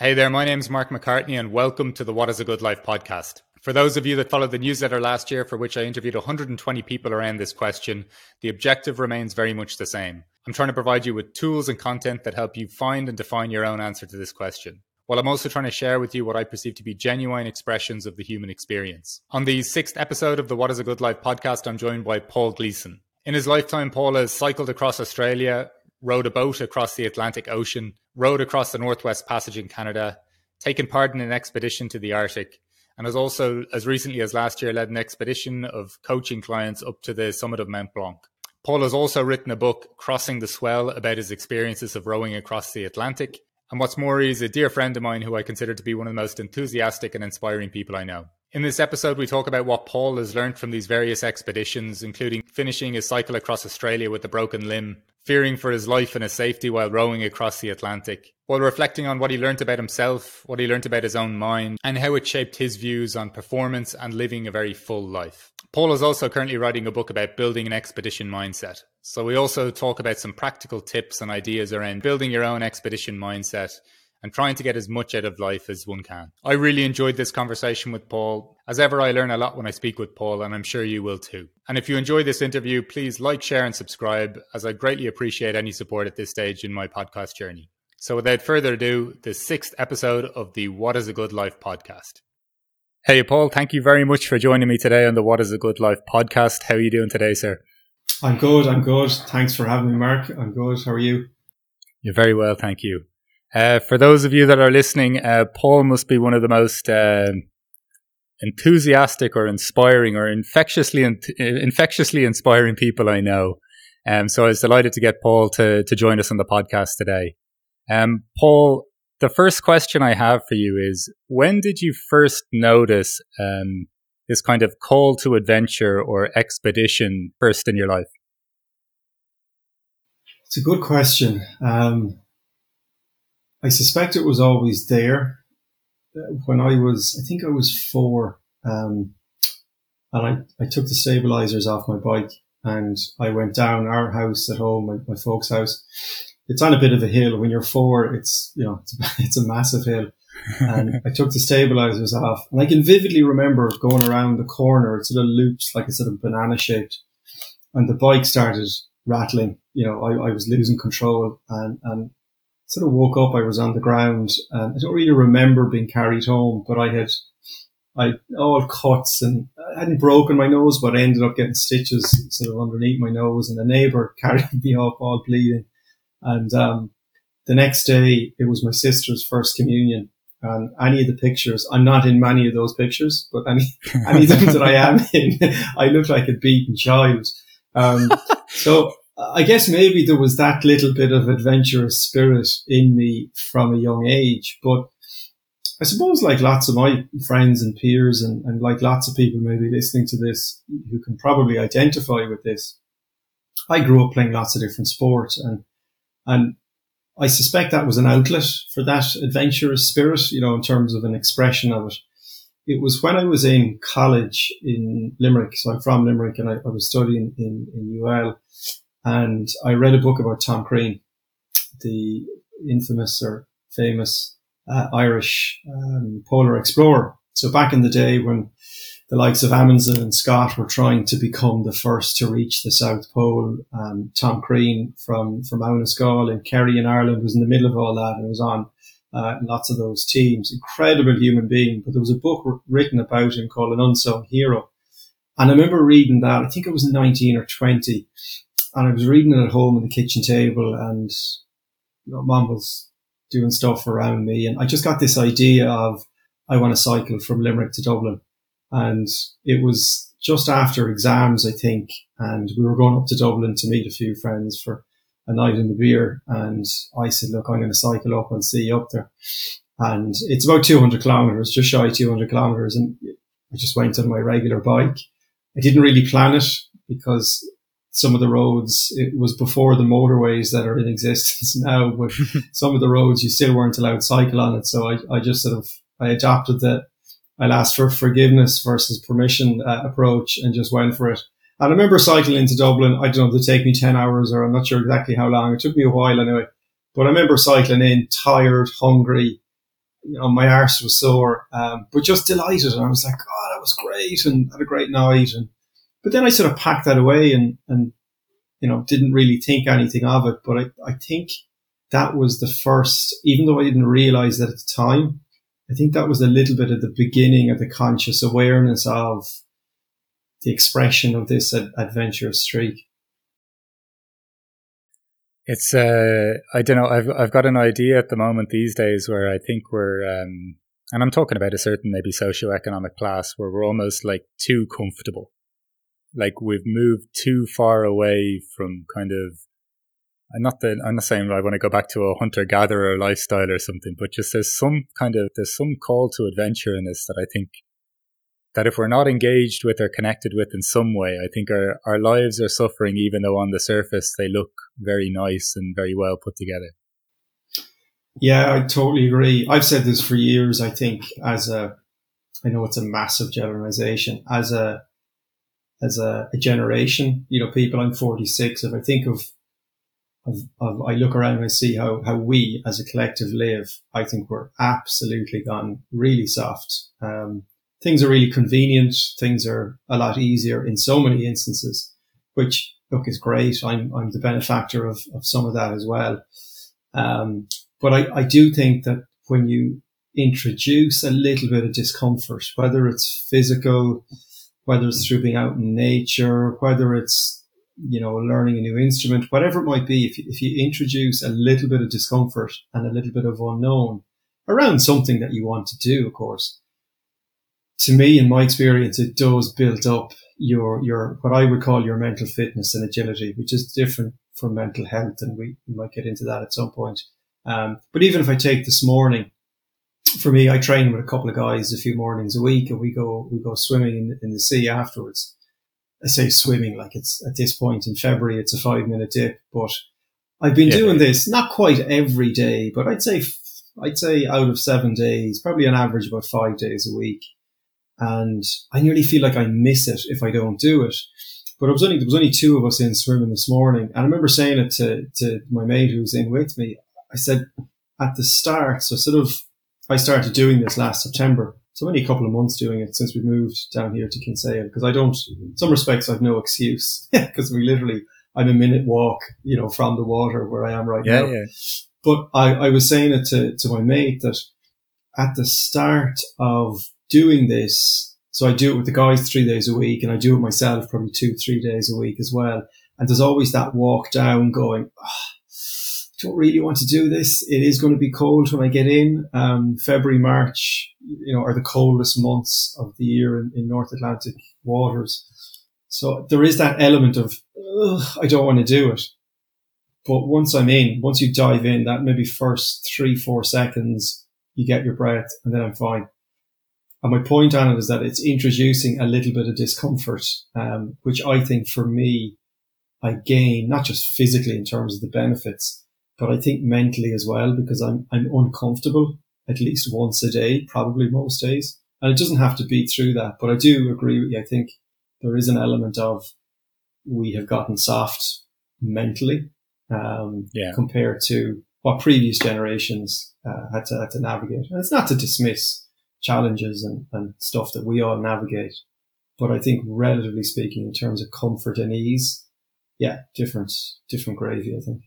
Hey there, my name is Mark McCartney, and welcome to the What is a Good Life podcast. For those of you that followed the newsletter last year, for which I interviewed 120 people around this question, the objective remains very much the same. I'm trying to provide you with tools and content that help you find and define your own answer to this question. While I'm also trying to share with you what I perceive to be genuine expressions of the human experience. On the sixth episode of the What is a Good Life podcast, I'm joined by Paul Gleeson. In his lifetime, Paul has cycled across Australia, rowed a boat across the Atlantic Ocean, rowed across the Northwest Passage in Canada, taken part in an expedition to the Arctic, and has also, as recently as last year, led an expedition of coaching clients up to the summit of Mount Blanc. Paul has also written a book, Crossing the Swell, about his experiences of rowing across the Atlantic. And what's more, he's a dear friend of mine who I consider to be one of the most enthusiastic and inspiring people I know. In this episode, we talk about what Paul has learned from these various expeditions, including finishing his cycle across Australia with a broken limb, fearing for his life and his safety while rowing across the Atlantic, while reflecting on what he learned about himself, what he learned about his own mind, and how it shaped his views on performance and living a very full life. Paul is also currently writing a book about building an expedition mindset. So we also talk about some practical tips and ideas around building your own expedition mindset and trying to get as much out of life as one can. I really enjoyed this conversation with Paul. As ever, I learn a lot when I speak with Paul, and I'm sure you will too. And if you enjoy this interview, please like, share, and subscribe, as I greatly appreciate any support at this stage in my podcast journey. So without further ado, the sixth episode of the What is a Good Life podcast. Hey, Paul, thank you very much for joining me today on the What is a Good Life podcast. How are you doing today, sir? I'm good. I'm good. Thanks for having me, Mark. I'm good. How are you? You're very well, thank you. Uh, for those of you that are listening, uh, Paul must be one of the most uh, enthusiastic or inspiring or infectiously infectiously inspiring people I know. Um, so I was delighted to get Paul to to join us on the podcast today. Um, Paul, the first question I have for you is: When did you first notice um, this kind of call to adventure or expedition first in your life? It's a good question. Um, I suspect it was always there. When I was, I think I was four, um, and I, I took the stabilizers off my bike and I went down our house at home, my, my folks' house. It's on a bit of a hill. When you're four, it's, you know, it's, it's a massive hill. and I took the stabilizers off and I can vividly remember going around the corner. It's sort of loops like a sort of banana shaped and the bike started rattling. You know, I, I was losing control and, and sort of woke up, I was on the ground and I don't really remember being carried home, but I had, I all cuts and I hadn't broken my nose, but I ended up getting stitches sort of underneath my nose and a neighbor carried me off all bleeding. And, um, the next day it was my sister's first communion and any of the pictures, I'm not in many of those pictures, but any, any of them that I am in, I look like a beaten child. Um, so I guess maybe there was that little bit of adventurous spirit in me from a young age, but I suppose like lots of my friends and peers and, and like lots of people maybe listening to this who can probably identify with this, I grew up playing lots of different sports and, and I suspect that was an outlet for that adventurous spirit, you know, in terms of an expression of it. It was when I was in college in Limerick. So I'm from Limerick and I, I was studying in, in UL and I read a book about Tom Crean, the infamous or famous uh, Irish um, polar explorer. So back in the day when the likes of Amundsen and Scott were trying to become the first to reach the South Pole, um, Tom Crean from from Annascaul in Kerry in Ireland was in the middle of all that and was on uh, lots of those teams. Incredible human being, but there was a book written about him called An Unsung Hero. And I remember reading that, I think it was 19 or 20, and I was reading it at home on the kitchen table, and you know, mom was doing stuff around me, and I just got this idea of I want to cycle from Limerick to Dublin, and it was just after exams, I think, and we were going up to Dublin to meet a few friends for a night in the beer, and I said, "Look, I'm going to cycle up and see you up there." And it's about 200 kilometers, just shy of 200 kilometers, and I just went on my regular bike. I didn't really plan it because some of the roads, it was before the motorways that are in existence now, but some of the roads you still weren't allowed to cycle on it. So I, I just sort of, I adopted the, I'll ask for forgiveness versus permission uh, approach and just went for it. And I remember cycling into Dublin. I don't know, it take me 10 hours or I'm not sure exactly how long. It took me a while anyway. But I remember cycling in tired, hungry, you know, my arse was sore, um, but just delighted. And I was like, oh, that was great and had a great night. And, but then I sort of packed that away and, and, you know, didn't really think anything of it. But I, I think that was the first, even though I didn't realize that at the time, I think that was a little bit of the beginning of the conscious awareness of the expression of this ad- adventurous streak. It's uh, I don't know. I've I've got an idea at the moment these days where I think we're um, and I'm talking about a certain maybe socioeconomic class where we're almost like too comfortable, like we've moved too far away from kind of. I'm not that I'm not saying I want to go back to a hunter gatherer lifestyle or something, but just there's some kind of there's some call to adventure in this that I think that if we're not engaged with or connected with in some way, I think our, our lives are suffering, even though on the surface they look very nice and very well put together. Yeah, I totally agree. I've said this for years. I think as a, I know it's a massive generalization as a, as a, a generation, you know, people, I'm 46. If I think of, of, of, I look around and I see how, how we as a collective live, I think we're absolutely gone really soft. Um, things are really convenient. Things are a lot easier in so many instances, which look is great. I'm, I'm the benefactor of, of some of that as well. Um, but I, I do think that when you introduce a little bit of discomfort, whether it's physical, whether it's through being out in nature, whether it's, you know, learning a new instrument, whatever it might be, if if you introduce a little bit of discomfort and a little bit of unknown around something that you want to do, of course, to me, in my experience, it does build up your your what I would call your mental fitness and agility, which is different from mental health, and we, we might get into that at some point. Um, but even if I take this morning, for me, I train with a couple of guys a few mornings a week, and we go we go swimming in, in the sea afterwards. I say swimming like it's at this point in February, it's a five minute dip, but I've been yeah. doing this not quite every day, but I'd say I'd say out of seven days, probably on average about five days a week and I nearly feel like I miss it if I don't do it. But it was only there was only two of us in swimming this morning, and I remember saying it to to my mate who was in with me. I said at the start, so sort of I started doing this last September, so only a couple of months doing it since we moved down here to Kinsale because I don't, in some respects, I've no excuse because we literally I'm a minute walk, you know, from the water where I am right yeah, now. Yeah. But I, I was saying it to, to my mate that at the start of doing this, so I do it with the guys three days a week and I do it myself probably two, three days a week as well. And there's always that walk down going, oh, don't really want to do this. It is going to be cold when I get in. Um, February, March, you know, are the coldest months of the year in, in North Atlantic waters. So there is that element of, I don't want to do it. But once I'm in, once you dive in, that maybe first three, four seconds, you get your breath and then I'm fine. And my point on it is that it's introducing a little bit of discomfort, um, which I think for me, I gain not just physically in terms of the benefits, but I think mentally as well, because I'm, I'm uncomfortable at least once a day, probably most days. And it doesn't have to be through that, but I do agree with you. I think there is an element of we have gotten soft mentally, um, yeah. compared to what previous generations uh, had to, had to navigate. And it's not to dismiss challenges and, and stuff that we all navigate. But I think relatively speaking, in terms of comfort and ease, yeah, different, different gravy, I think.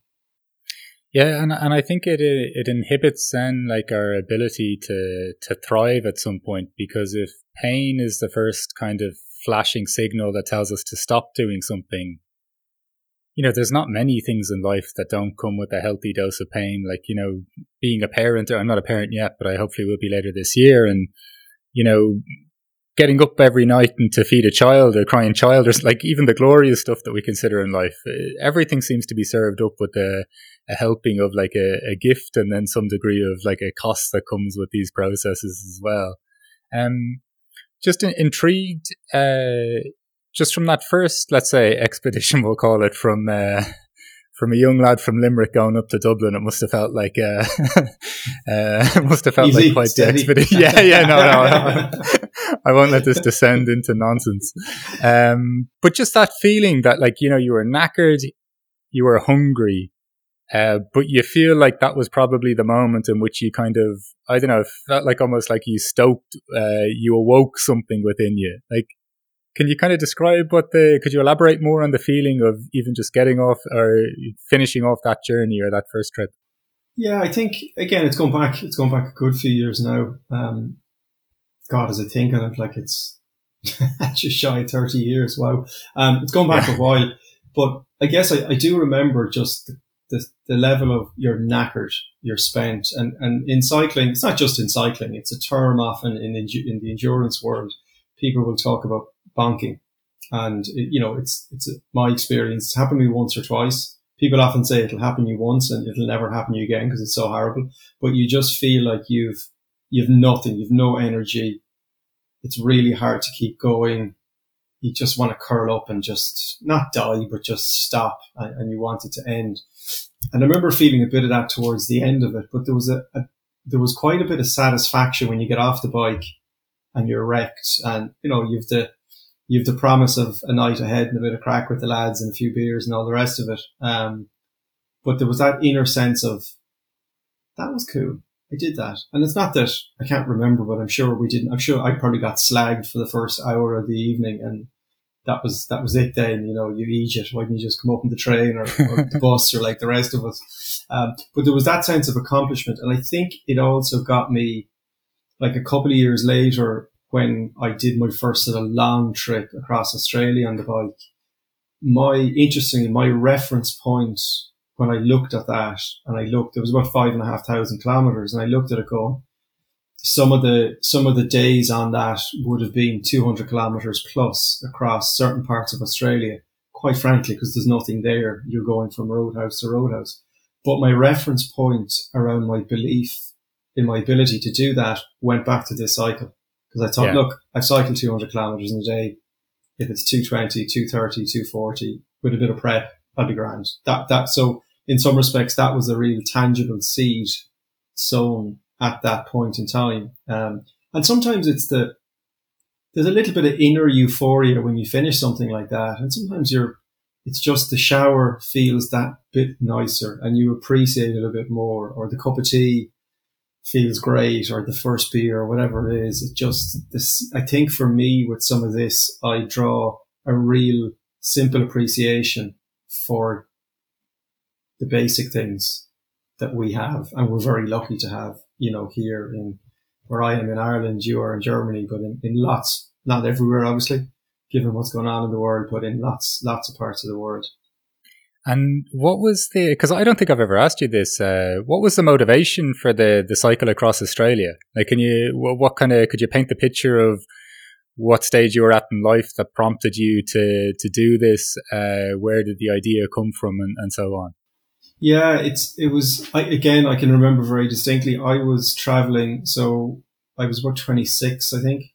Yeah, and and I think it it inhibits then like our ability to to thrive at some point because if pain is the first kind of flashing signal that tells us to stop doing something, you know, there's not many things in life that don't come with a healthy dose of pain. Like, you know, being a parent, I'm not a parent yet, but I hopefully will be later this year. And, you know, getting up every night and to feed a child or crying child or like even the glorious stuff that we consider in life, eh, everything seems to be served up with a, a helping of like a, a gift and then some degree of like a cost that comes with these processes as well. Um, just intrigued, uh, just from that first, let's say, expedition, we'll call it, from uh, from a young lad from Limerick going up to Dublin, it must have felt like uh, uh must have felt Easy, like quite steady. the expedition. yeah, yeah, no, no, no. I won't let this descend into nonsense. Um, but just that feeling that, like, you know, you were knackered, you were hungry, Uh, but you feel like that was probably the moment in which you kind of, I don't know, felt like almost like you stoked, uh, you awoke something within you. Like, can you kind of describe what the, could you elaborate more on the feeling of even just getting off or finishing off that journey or that first trip? Yeah, I think, again, it's gone back, it's gone back a good few years now. Um, God, as I think on it, like it's just shy of 30 years. Wow. Um, it's gone back a while, but I guess I, I do remember just the, the, the, level of you're knackered, you're spent. And, and in cycling, it's not just in cycling, it's a term often in, in, the endurance world. People will talk about bonking. And, it, you know, it's, it's my experience. It's happened to me once or twice. People often say it'll happen you once and it'll never happen you again because it's so horrible. But you just feel like you've, you've nothing, you've no energy. It's really hard to keep going you just want to curl up and just not die, but just stop and, and, you want it to end. And I remember feeling a bit of that towards the end of it, but there was a, a, there was quite a bit of satisfaction when you get off the bike and you're wrecked and, you know, you've the, you've the promise of a night ahead and a bit of crack with the lads and a few beers and all the rest of it. Um, but there was that inner sense of that was cool. I did that. And it's not that I can't remember, but I'm sure we didn't. I'm sure I probably got slagged for the first hour of the evening and that was that was it then. You know, you eat it. Why didn't you just come up on the train or, or the bus or like the rest of us? Um, but there was that sense of accomplishment, and I think it also got me, like a couple of years later, when I did my first sort of long trip across Australia on the bike. My interestingly, my reference point when I looked at that, and I looked, it was about five and a half thousand kilometers, and I looked at it going, some of the some of the days on that would have been 200 kilometers plus across certain parts of Australia. Quite frankly, because there's nothing there, you're going from roadhouse to roadhouse. But my reference point around my belief in my ability to do that went back to this cycle because I thought, yeah. look, I've cycled 200 kilometers in a day. If it's 220, 230, 240 with a bit of prep, I'd be grand. That that so in some respects that was a real tangible seed sown at that point in time. Um, and sometimes it's the, there's a little bit of inner euphoria when you finish something like that. And sometimes you're, it's just the shower feels that bit nicer and you appreciate it a bit more or the cup of tea feels great or the first beer or whatever it is. It just, this, I think for me with some of this, I draw a real simple appreciation for the basic things that we have and we're very lucky to have you know, here in where I am in Ireland, you are in Germany, but in, in lots, not everywhere, obviously, given what's going on in the world, but in lots, lots of parts of the world. And what was the? Because I don't think I've ever asked you this. Uh, what was the motivation for the the cycle across Australia? Like, can you what, what kind of could you paint the picture of what stage you were at in life that prompted you to to do this? Uh, where did the idea come from, and, and so on? Yeah, it's it was I, again. I can remember very distinctly. I was traveling, so I was about twenty six, I think,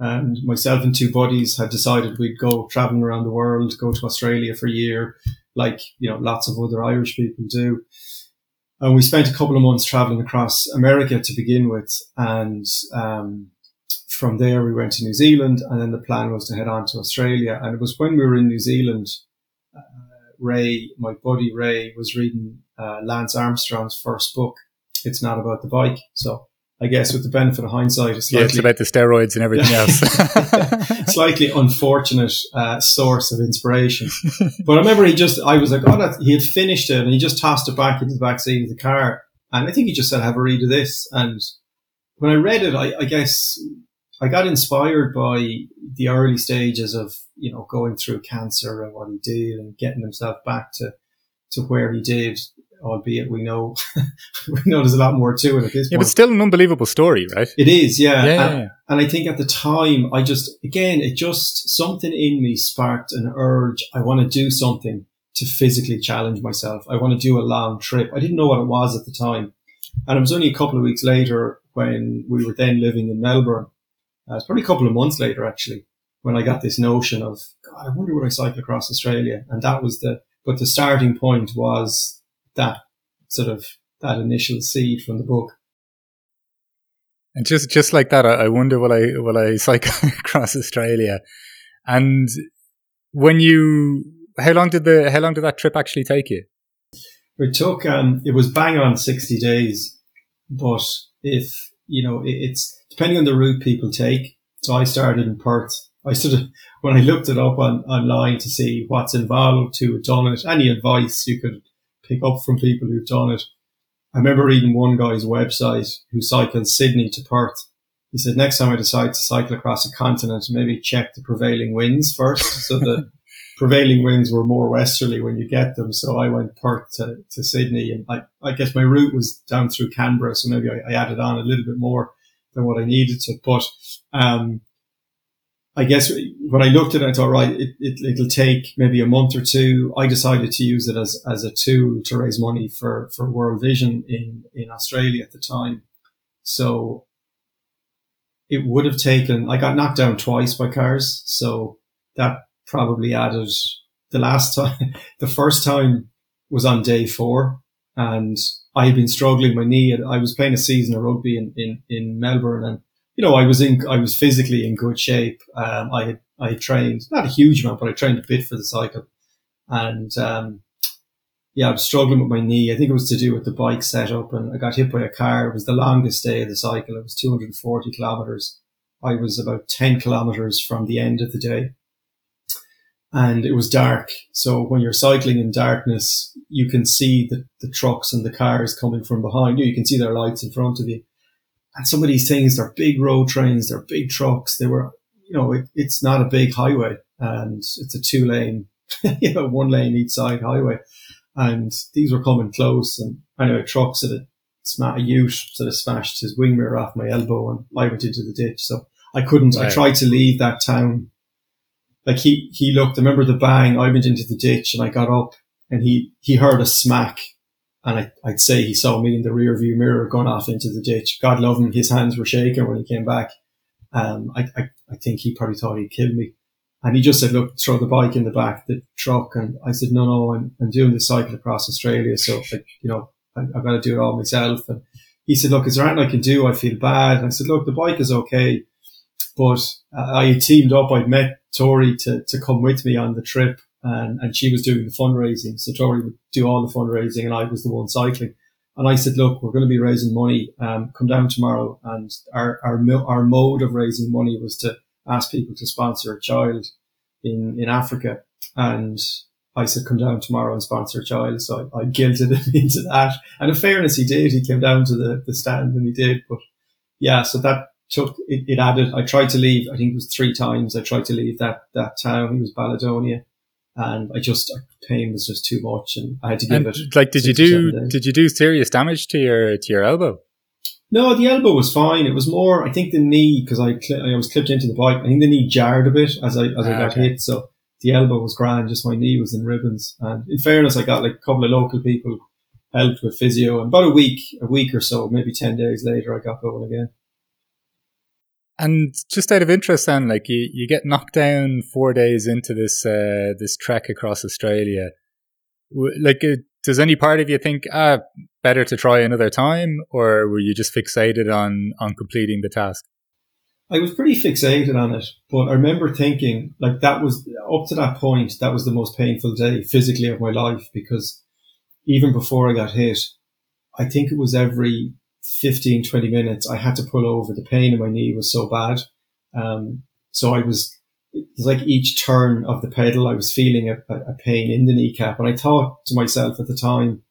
and myself and two buddies had decided we'd go traveling around the world, go to Australia for a year, like you know lots of other Irish people do. And we spent a couple of months traveling across America to begin with, and um, from there we went to New Zealand, and then the plan was to head on to Australia. And it was when we were in New Zealand Ray, my buddy Ray, was reading uh, Lance Armstrong's first book. It's not about the bike. So I guess with the benefit of hindsight, it's, yeah, it's about the steroids and everything else. slightly unfortunate uh, source of inspiration. But I remember he just, I was like, oh, that, he had finished it and he just tossed it back into the back seat of the car. And I think he just said, have a read of this. And when I read it, I, I guess I got inspired by the early stages of, you know, going through cancer and what he did and getting himself back to, to where he did, albeit we know, we know there's a lot more to it at this yeah, point. but still an unbelievable story, right? It is, yeah. Yeah, and, yeah. and I think at the time, I just, again, it just, something in me sparked an urge. I want to do something to physically challenge myself. I want to do a long trip. I didn't know what it was at the time. And it was only a couple of weeks later when we were then living in Melbourne uh, it's probably a couple of months later, actually, when I got this notion of, God, I wonder would I cycle across Australia? And that was the, but the starting point was that sort of, that initial seed from the book. And just, just like that, I, I wonder will I, will I cycle across Australia? And when you, how long did the, how long did that trip actually take you? It took, um, it was bang on 60 days, but if, you know, it, it's depending on the route people take. So I started in Perth. I sort of, when I looked it up on, online to see what's involved to have done it, any advice you could pick up from people who've done it. I remember reading one guy's website who cycled Sydney to Perth. He said, next time I decide to cycle across a continent, maybe check the prevailing winds first. So the prevailing winds were more westerly when you get them. So I went Perth to, to Sydney and I, I guess my route was down through Canberra. So maybe I, I added on a little bit more than what I needed to. But, um, I guess when I looked at it, I thought, right, it, it, will take maybe a month or two. I decided to use it as, as a tool to raise money for, for World Vision in, in Australia at the time. So it would have taken, I got knocked down twice by cars. So that probably added the last time, the first time was on day four and I had been struggling my knee. I was playing a season of rugby in, in, in Melbourne and you know, I was in, I was physically in good shape. Um, I had, I had trained, not a huge amount, but I trained a bit for the cycle. And, um, yeah, I was struggling with my knee. I think it was to do with the bike setup and I got hit by a car. It was the longest day of the cycle. It was 240 kilometers. I was about 10 kilometers from the end of the day and it was dark. So when you're cycling in darkness, you can see the, the trucks and the cars coming from behind you. You can see their lights in front of you. And some of these things, they're big road trains, they're big trucks. They were, you know, it, it's not a big highway and it's a two lane, you know, one lane each side highway. And these were coming close. And anyway, trucks that had smashed a ute sort of smashed his wing mirror off my elbow and I went into the ditch. So I couldn't, right. I tried to leave that town. Like he, he looked, I remember the bang. I went into the ditch and I got up and he, he heard a smack and I, I'd say he saw me in the rear view mirror going off into the ditch. God love him. His hands were shaking when he came back. Um, I, I, I think he probably thought he'd kill me. And he just said, look, throw the bike in the back, the truck. And I said, no, no, I'm, I'm doing the cycle across Australia. So, like, you know, I, have got to do it all myself. And he said, look, is there anything I can do? I feel bad. And I said, look, the bike is okay. But I teamed up. I'd met Tori to, to come with me on the trip and, and she was doing the fundraising. So Tori would do all the fundraising and I was the one cycling. And I said, look, we're going to be raising money. Um, come down tomorrow. And our, our, our mode of raising money was to ask people to sponsor a child in, in Africa. And I said, come down tomorrow and sponsor a child. So I, I guilted him into that. And in fairness, he did. He came down to the, the stand and he did. But yeah, so that took, it, it added, I tried to leave, I think it was three times I tried to leave that, that town. It was Balladonia, and I just pain was just too much, and I had to give and it. Like, did you do did you do serious damage to your to your elbow? No, the elbow was fine. It was more, I think, the knee because I I was clipped into the bike. I think the knee jarred a bit as I as ah, I got okay. hit. So the elbow was grand, just my knee was in ribbons. And in fairness, I got like a couple of local people helped with physio, and about a week, a week or so, maybe ten days later, I got going again. And just out of interest, then, like you, you get knocked down four days into this uh, this trek across Australia. Like, uh, does any part of you think, ah, better to try another time, or were you just fixated on on completing the task? I was pretty fixated on it, but I remember thinking like that was up to that point that was the most painful day physically of my life because even before I got hit, I think it was every 15, 20 minutes, I had to pull over. The pain in my knee was so bad. Um, so I was, like each turn of the pedal, I was feeling a, a, pain in the kneecap. And I thought to myself at the time,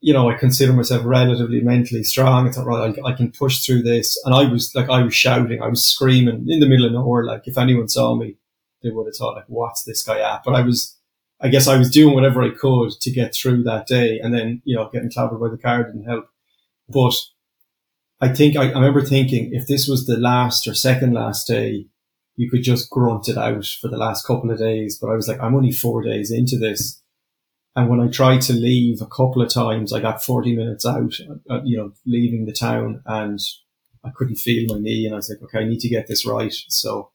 you know, I consider myself relatively mentally strong. I thought, right, I, I can push through this. And I was like, I was shouting, I was screaming in the middle of nowhere. Like if anyone saw me, they would have thought like, what's this guy at? But I was, I guess I was doing whatever I could to get through that day. And then, you know, getting clobbered by the car didn't help. But I think I, I remember thinking if this was the last or second last day, you could just grunt it out for the last couple of days. But I was like, I'm only four days into this. And when I tried to leave a couple of times, I got 40 minutes out, uh, you know, leaving the town and I couldn't feel my knee. And I was like, okay, I need to get this right. So,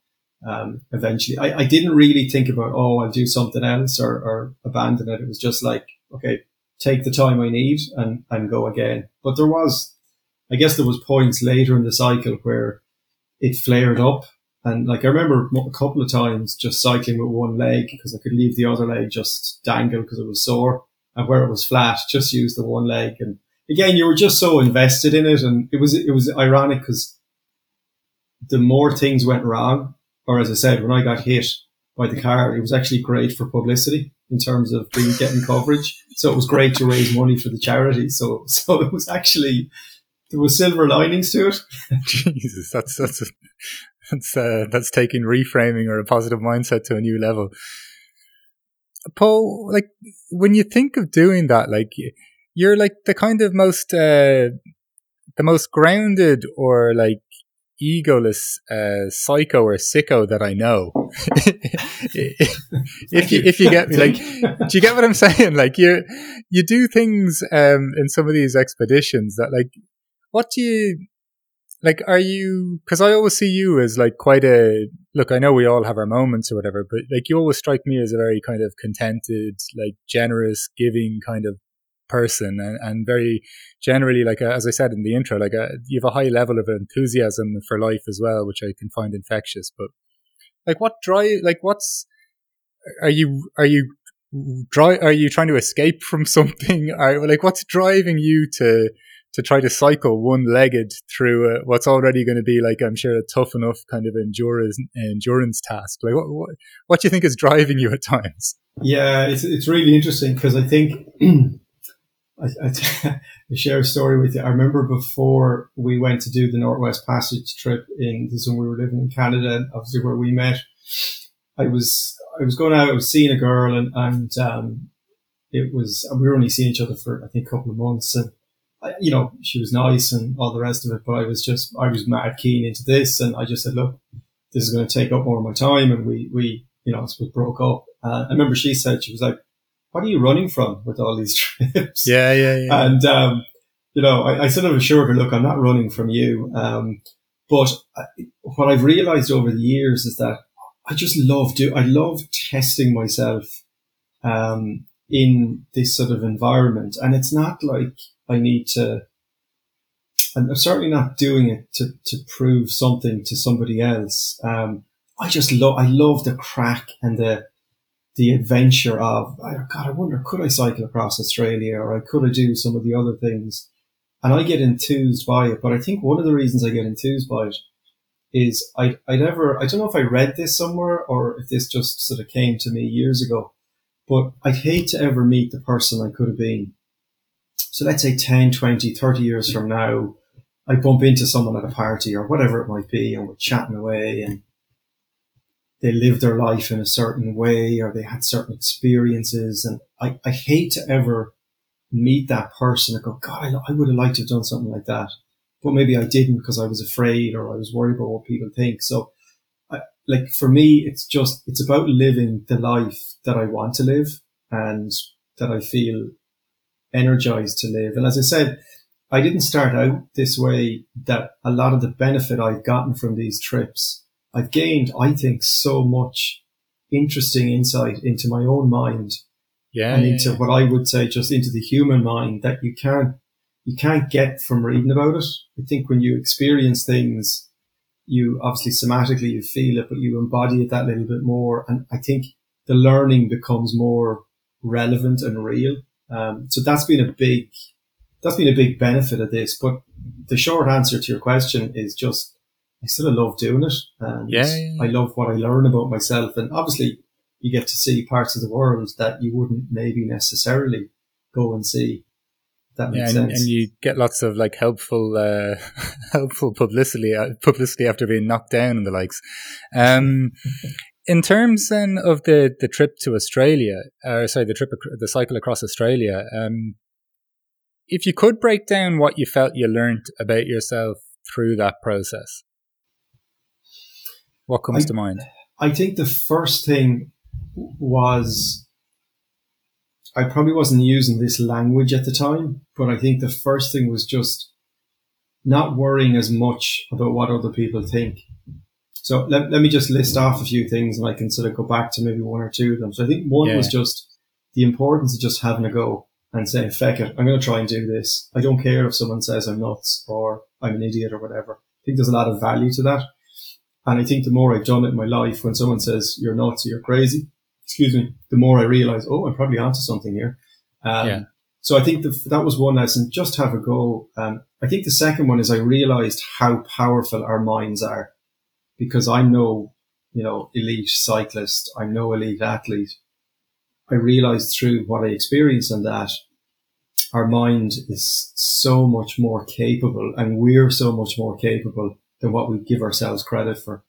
um, eventually I, I didn't really think about, oh, I'll do something else or, or abandon it. It was just like, okay, take the time I need and, and go again. But there was, I guess there was points later in the cycle where it flared up. And like I remember a couple of times just cycling with one leg because I could leave the other leg just dangle because it was sore. and where it was flat, just use the one leg. And again, you were just so invested in it, and it was it was ironic because the more things went wrong, or as I said, when I got hit by the car, it was actually great for publicity in terms of being getting coverage. So it was great to raise money for the charity. So so it was actually there was silver linings to it. Jesus, that's that's a, that's uh, that's taking reframing or a positive mindset to a new level. Paul, like when you think of doing that, like you're like the kind of most uh, the most grounded or like egoless uh, psycho or sicko that I know. if you if you get me, like, do you get what I'm saying? Like you you do things um, in some of these expeditions that like, what do you like? Are you? Because I always see you as like quite a look. I know we all have our moments or whatever, but like you always strike me as a very kind of contented, like generous, giving kind of person and, and very generally like uh, as i said in the intro like a, uh, you have a high level of enthusiasm for life as well which i can find infectious but like what drive like what's are you are you dry are you trying to escape from something are like what's driving you to to try to cycle one legged through uh, what's already going to be like I'm sure a tough enough kind of endurance endurance task. Like what what, what do you think is driving you at times? Yeah, it's it's really interesting because I think I, I, share a story with you. I remember before we went to do the Northwest Passage trip in this when we were living in Canada, obviously where we met. I was I was going out, I was seeing a girl, and and um, it was we were only seeing each other for I think a couple of months, and I, you know she was nice and all the rest of it, but I was just I was mad keen into this, and I just said, look, this is going to take up more of my time, and we we you know we broke up. Uh, I remember she said she was like what are you running from with all these trips? Yeah, yeah, yeah. And, um, you know, I, I, sort of assured her, look, I'm not running from you. Um, but I, what I've realized over the years is that I just love do, I love testing myself, um, in this sort of environment. And it's not like I need to, I'm certainly not doing it to, to prove something to somebody else. Um, I just love, I love the crack and the, the adventure of, God, I wonder, could I cycle across Australia or I could I do some of the other things? And I get enthused by it. But I think one of the reasons I get enthused by it is I, I never, I don't know if I read this somewhere or if this just sort of came to me years ago, but I'd hate to ever meet the person I could have been. So let's say 10, 20, 30 years from now, I bump into someone at a party or whatever it might be and we're chatting away and they lived their life in a certain way or they had certain experiences. And I, I hate to ever meet that person and go, God, I, I would have liked to have done something like that. But maybe I didn't because I was afraid or I was worried about what people think. So I, like for me, it's just, it's about living the life that I want to live and that I feel energized to live. And as I said, I didn't start out this way that a lot of the benefit I've gotten from these trips I've gained, I think, so much interesting insight into my own mind yeah, and yeah, into yeah. what I would say just into the human mind that you can't you can't get from reading about it. I think when you experience things, you obviously somatically you feel it, but you embody it that little bit more. And I think the learning becomes more relevant and real. Um, so that's been a big that's been a big benefit of this. But the short answer to your question is just I still love doing it. And yeah, yeah, yeah. I love what I learn about myself. And obviously you get to see parts of the world that you wouldn't maybe necessarily go and see. That makes yeah, and, sense. and you get lots of like helpful, uh, helpful publicity, uh, publicity after being knocked down and the likes. Um, in terms then of the, the trip to Australia, or sorry, the trip, the cycle across Australia, um, if you could break down what you felt you learned about yourself through that process. What comes I, to mind? I think the first thing was I probably wasn't using this language at the time, but I think the first thing was just not worrying as much about what other people think. So let, let me just list off a few things and I can sort of go back to maybe one or two of them. So I think one yeah. was just the importance of just having a go and saying, feck it, I'm going to try and do this. I don't care if someone says I'm nuts or I'm an idiot or whatever. I think there's a lot of value to that. And I think the more I've done it in my life, when someone says you're nuts or you're crazy, excuse me, the more I realize, oh, I'm probably onto something here. Um, yeah. So I think the, that was one lesson. Just have a go. Um, I think the second one is I realized how powerful our minds are because I know, you know, elite cyclist. I know elite athlete. I realized through what I experienced on that, our mind is so much more capable and we're so much more capable than what we give ourselves credit for.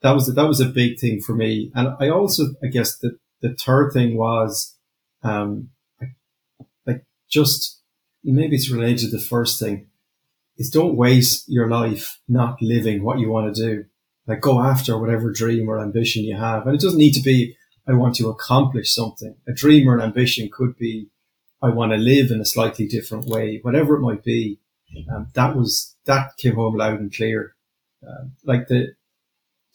That was, that was a big thing for me. And I also, I guess the, the third thing was, um, just maybe it's related to the first thing is don't waste your life not living what you want to do. Like go after whatever dream or ambition you have. And it doesn't need to be, I want to accomplish something. A dream or an ambition could be, I want to live in a slightly different way, whatever it might be. Um, that was, that came home loud and clear. Um, like the,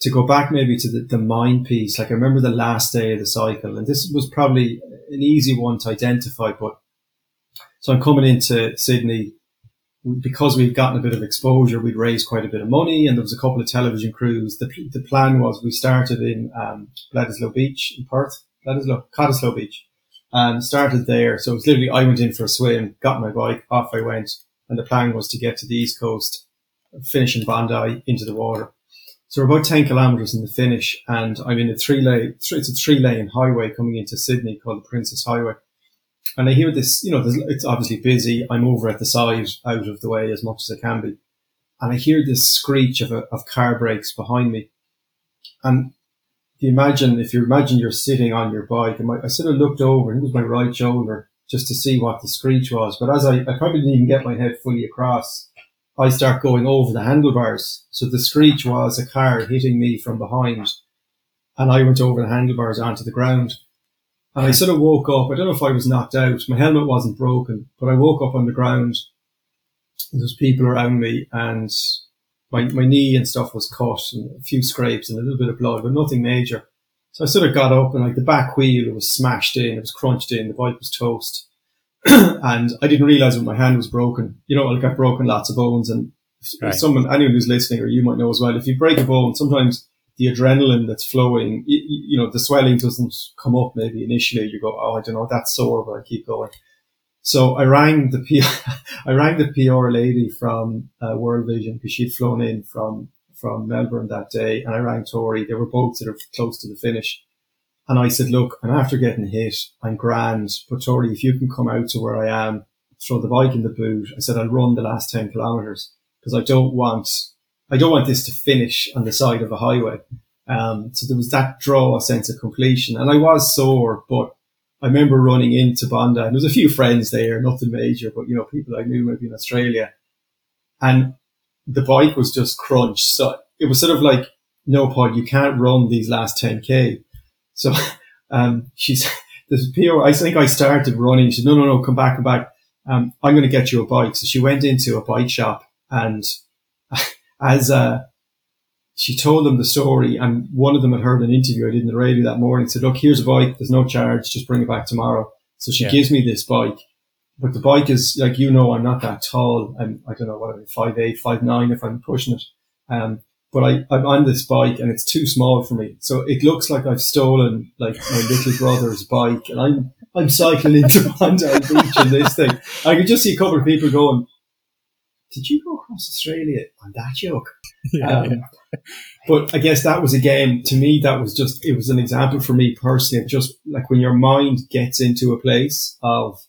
to go back maybe to the, the mind piece, like I remember the last day of the cycle, and this was probably an easy one to identify, but so I'm coming into Sydney because we've gotten a bit of exposure. We'd raised quite a bit of money, and there was a couple of television crews. The, the plan was we started in um, Bledisloe Beach in Perth, Bledisloe, Cottesloe Beach, and started there. So it was literally I went in for a swim, got my bike, off I went, and the plan was to get to the east coast, finish in Bondi into the water. So we're about 10 kilometers in the finish and I'm in a three lane, it's a three lane highway coming into Sydney called the Princes Highway. And I hear this, you know, it's obviously busy. I'm over at the side, out of the way as much as I can be. And I hear this screech of, a, of car brakes behind me. And if you imagine, if you imagine you're sitting on your bike, and my, I sort of looked over and it was my right shoulder just to see what the screech was. But as I, I probably didn't even get my head fully across, I start going over the handlebars. So the screech was a car hitting me from behind. And I went over the handlebars onto the ground. And I sort of woke up. I don't know if I was knocked out. My helmet wasn't broken, but I woke up on the ground. There's people around me and my, my knee and stuff was cut and a few scrapes and a little bit of blood, but nothing major. So I sort of got up and like the back wheel was smashed in, it was crunched in, the bike was toast. and I didn't realize when my hand was broken. You know, like I've broken lots of bones and right. someone, anyone who's listening or you might know as well, if you break a bone, sometimes the adrenaline that's flowing, you, you, know, the swelling doesn't come up maybe initially. You go, oh, I don't know, that's sore, but I keep going. So I rang the PR, I rang the PR lady from uh, World Vision because she'd flown in from from Melbourne that day, and I rang Tori. They were both sort of close to the finish, and I said, "Look, I'm after getting hit. I'm grand, but Tori, if you can come out to where I am, throw the bike in the boot." I said, "I'll run the last ten kilometers because I don't want I don't want this to finish on the side of a highway. Um, so there was that draw, a sense of completion. And I was sore, but I remember running into Bondi and there was a few friends there, nothing major, but you know, people I knew maybe in Australia. And the bike was just crunched. So it was sort of like, no, Paul, you can't run these last 10K. So, um, she's, this PR, I think I started running. She said, no, no, no, come back, come back. Um, I'm going to get you a bike. So she went into a bike shop and as uh, she told them the story, and one of them had heard an interview I did in the radio that morning. Said, "Look, here's a bike. There's no charge. Just bring it back tomorrow." So she yeah. gives me this bike, but the bike is like you know, I'm not that tall. I'm I don't know what I'm five eight, five nine if I'm pushing it. Um, but I, I'm on this bike and it's too small for me. So it looks like I've stolen like my little brother's bike and I'm, I'm cycling into Bondi Beach in this thing. I could just see a couple of people going, did you go across Australia on that joke? Yeah, um, yeah. but I guess that was again to me that was just it was an example for me personally of just like when your mind gets into a place of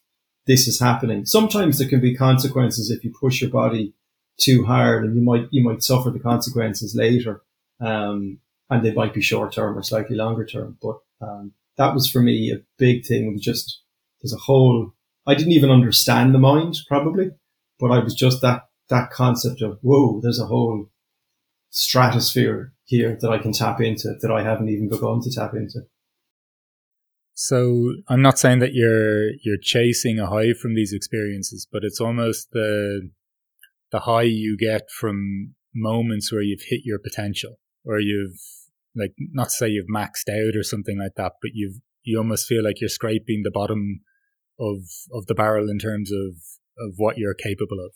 this is happening. Sometimes there can be consequences if you push your body too hard, and you might you might suffer the consequences later, um, and they might be short term or slightly longer term. But um, that was for me a big thing. Just there's a whole I didn't even understand the mind probably, but I was just that that concept of whoa, there's a whole stratosphere here that I can tap into that I haven't even begun to tap into. So I'm not saying that you're you're chasing a high from these experiences, but it's almost the the high you get from moments where you've hit your potential, or you've like not say you've maxed out or something like that, but you've you almost feel like you're scraping the bottom of of the barrel in terms of of what you're capable of.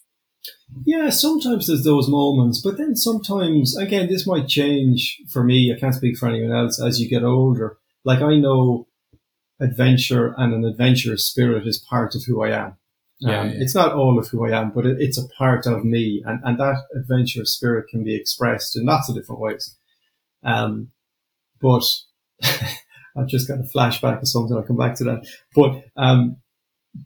Yeah, sometimes there's those moments, but then sometimes, again, this might change for me. I can't speak for anyone else as you get older. Like I know adventure and an adventurous spirit is part of who I am. Yeah, Um, yeah. It's not all of who I am, but it, it's a part of me, and, and that adventurous spirit can be expressed in lots of different ways. Um, but I've just got a flashback of something. I'll come back to that. But um,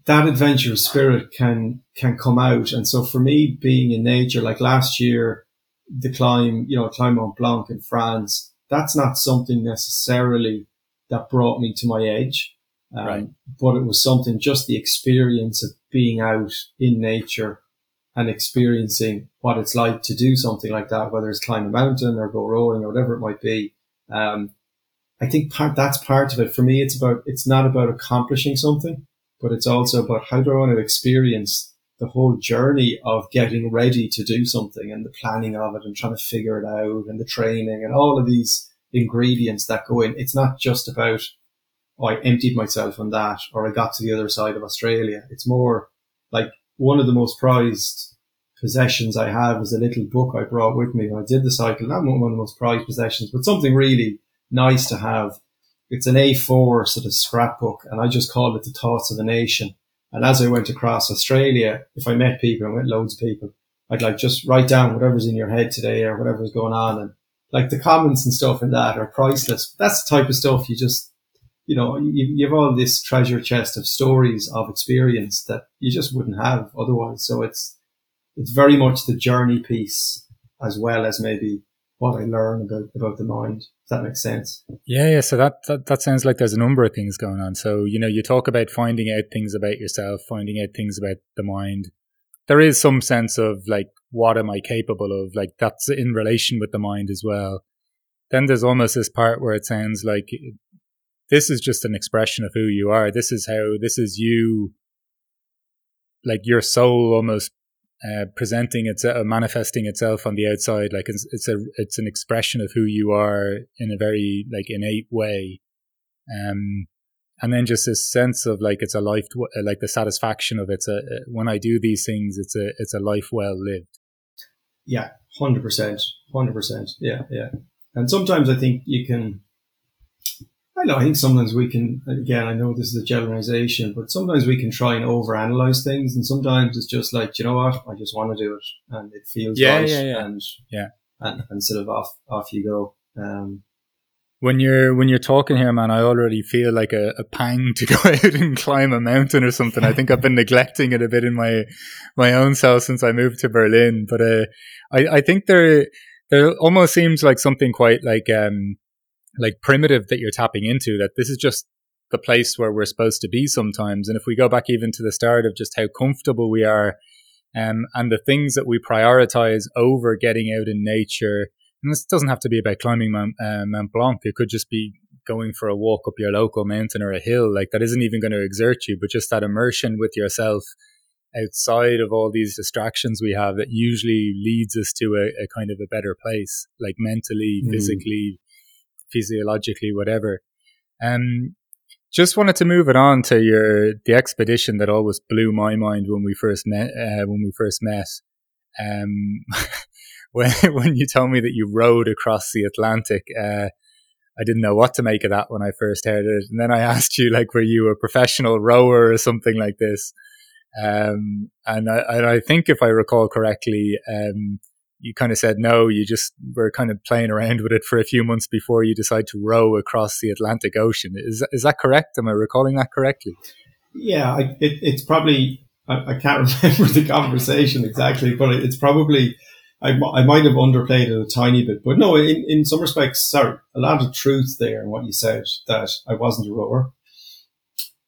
that adventurous spirit can can come out, and so for me, being in nature, like last year, the climb, you know, climb Mont Blanc in France, that's not something necessarily that brought me to my edge. Um, Right. But it was something, just the experience of being out in nature and experiencing what it's like to do something like that, whether it's climb a mountain or go rowing or whatever it might be. Um, I think part, that's part of it. For me, it's about, it's not about accomplishing something, but it's also about how do I want to experience the whole journey of getting ready to do something and the planning of it and trying to figure it out and the training and all of these ingredients that go in. It's not just about, oh, I emptied myself on that or I got to the other side of Australia. It's more like one of the most prized possessions I have is a little book I brought with me when I did the cycle. Not one of the most prized possessions, but something really nice to have. It's an A4 sort of scrapbook and I just called it the thoughts of a nation. And as I went across Australia, if I met people, I met loads of people, I'd like just write down whatever's in your head today or whatever's going on. And like the comments and stuff in that are priceless. That's the type of stuff you just, you know, you, you have all this treasure chest of stories of experience that you just wouldn't have otherwise. So it's, it's very much the journey piece as well as maybe what I learn about, about the mind. If that makes sense. Yeah, yeah. So that, that that sounds like there's a number of things going on. So you know, you talk about finding out things about yourself, finding out things about the mind. There is some sense of like, what am I capable of? Like that's in relation with the mind as well. Then there's almost this part where it sounds like this is just an expression of who you are. This is how this is you. Like your soul almost uh, presenting itself, uh, manifesting itself on the outside like it's, it's a it's an expression of who you are in a very like innate way um and then just this sense of like it's a life like the satisfaction of it's a when i do these things it's a it's a life well lived yeah 100% 100% yeah yeah and sometimes i think you can I know. I think sometimes we can. Again, I know this is a generalization, but sometimes we can try and overanalyze things, and sometimes it's just like, you know what, I just want to do it, and it feels Yeah, right, yeah, yeah. and Yeah. and, and sort of off off you go. Um, when you're when you're talking here man i already feel like a, a pang to go out and climb a mountain or something. I think i've been neglecting it a bit in my my own self since i moved to berlin. But uh i i think there there almost seems like something quite like um like primitive that you're tapping into that this is just the place where we're supposed to be sometimes. And if we go back even to the start of just how comfortable we are um, and the things that we prioritize over getting out in nature and this doesn't have to be about climbing Mount, uh, Mount Blanc it could just be going for a walk up your local mountain or a hill like that isn't even going to exert you but just that immersion with yourself outside of all these distractions we have that usually leads us to a, a kind of a better place like mentally Mm. physically physiologically, whatever. Um, just wanted to move it on to your the expedition that always blew my mind when we first met. Uh, when we first met, um, when when you told me that you rowed across the Atlantic, uh, I didn't know what to make of that when I first heard it. And then I asked you, like, were you a professional rower or something like this? Um, and I, and I think if I recall correctly, um, you kind of said no, you just were kind of playing around with it for a few months before you decide to row across the Atlantic Ocean. Is is that correct? Am I recalling that correctly? yeah, I, it, it's probably I, I can't remember the conversation exactly, but it's probably I, I might have underplayed it a tiny bit. But no, in, in some respects, sorry, a lot of truth there in what you said that I wasn't a rower,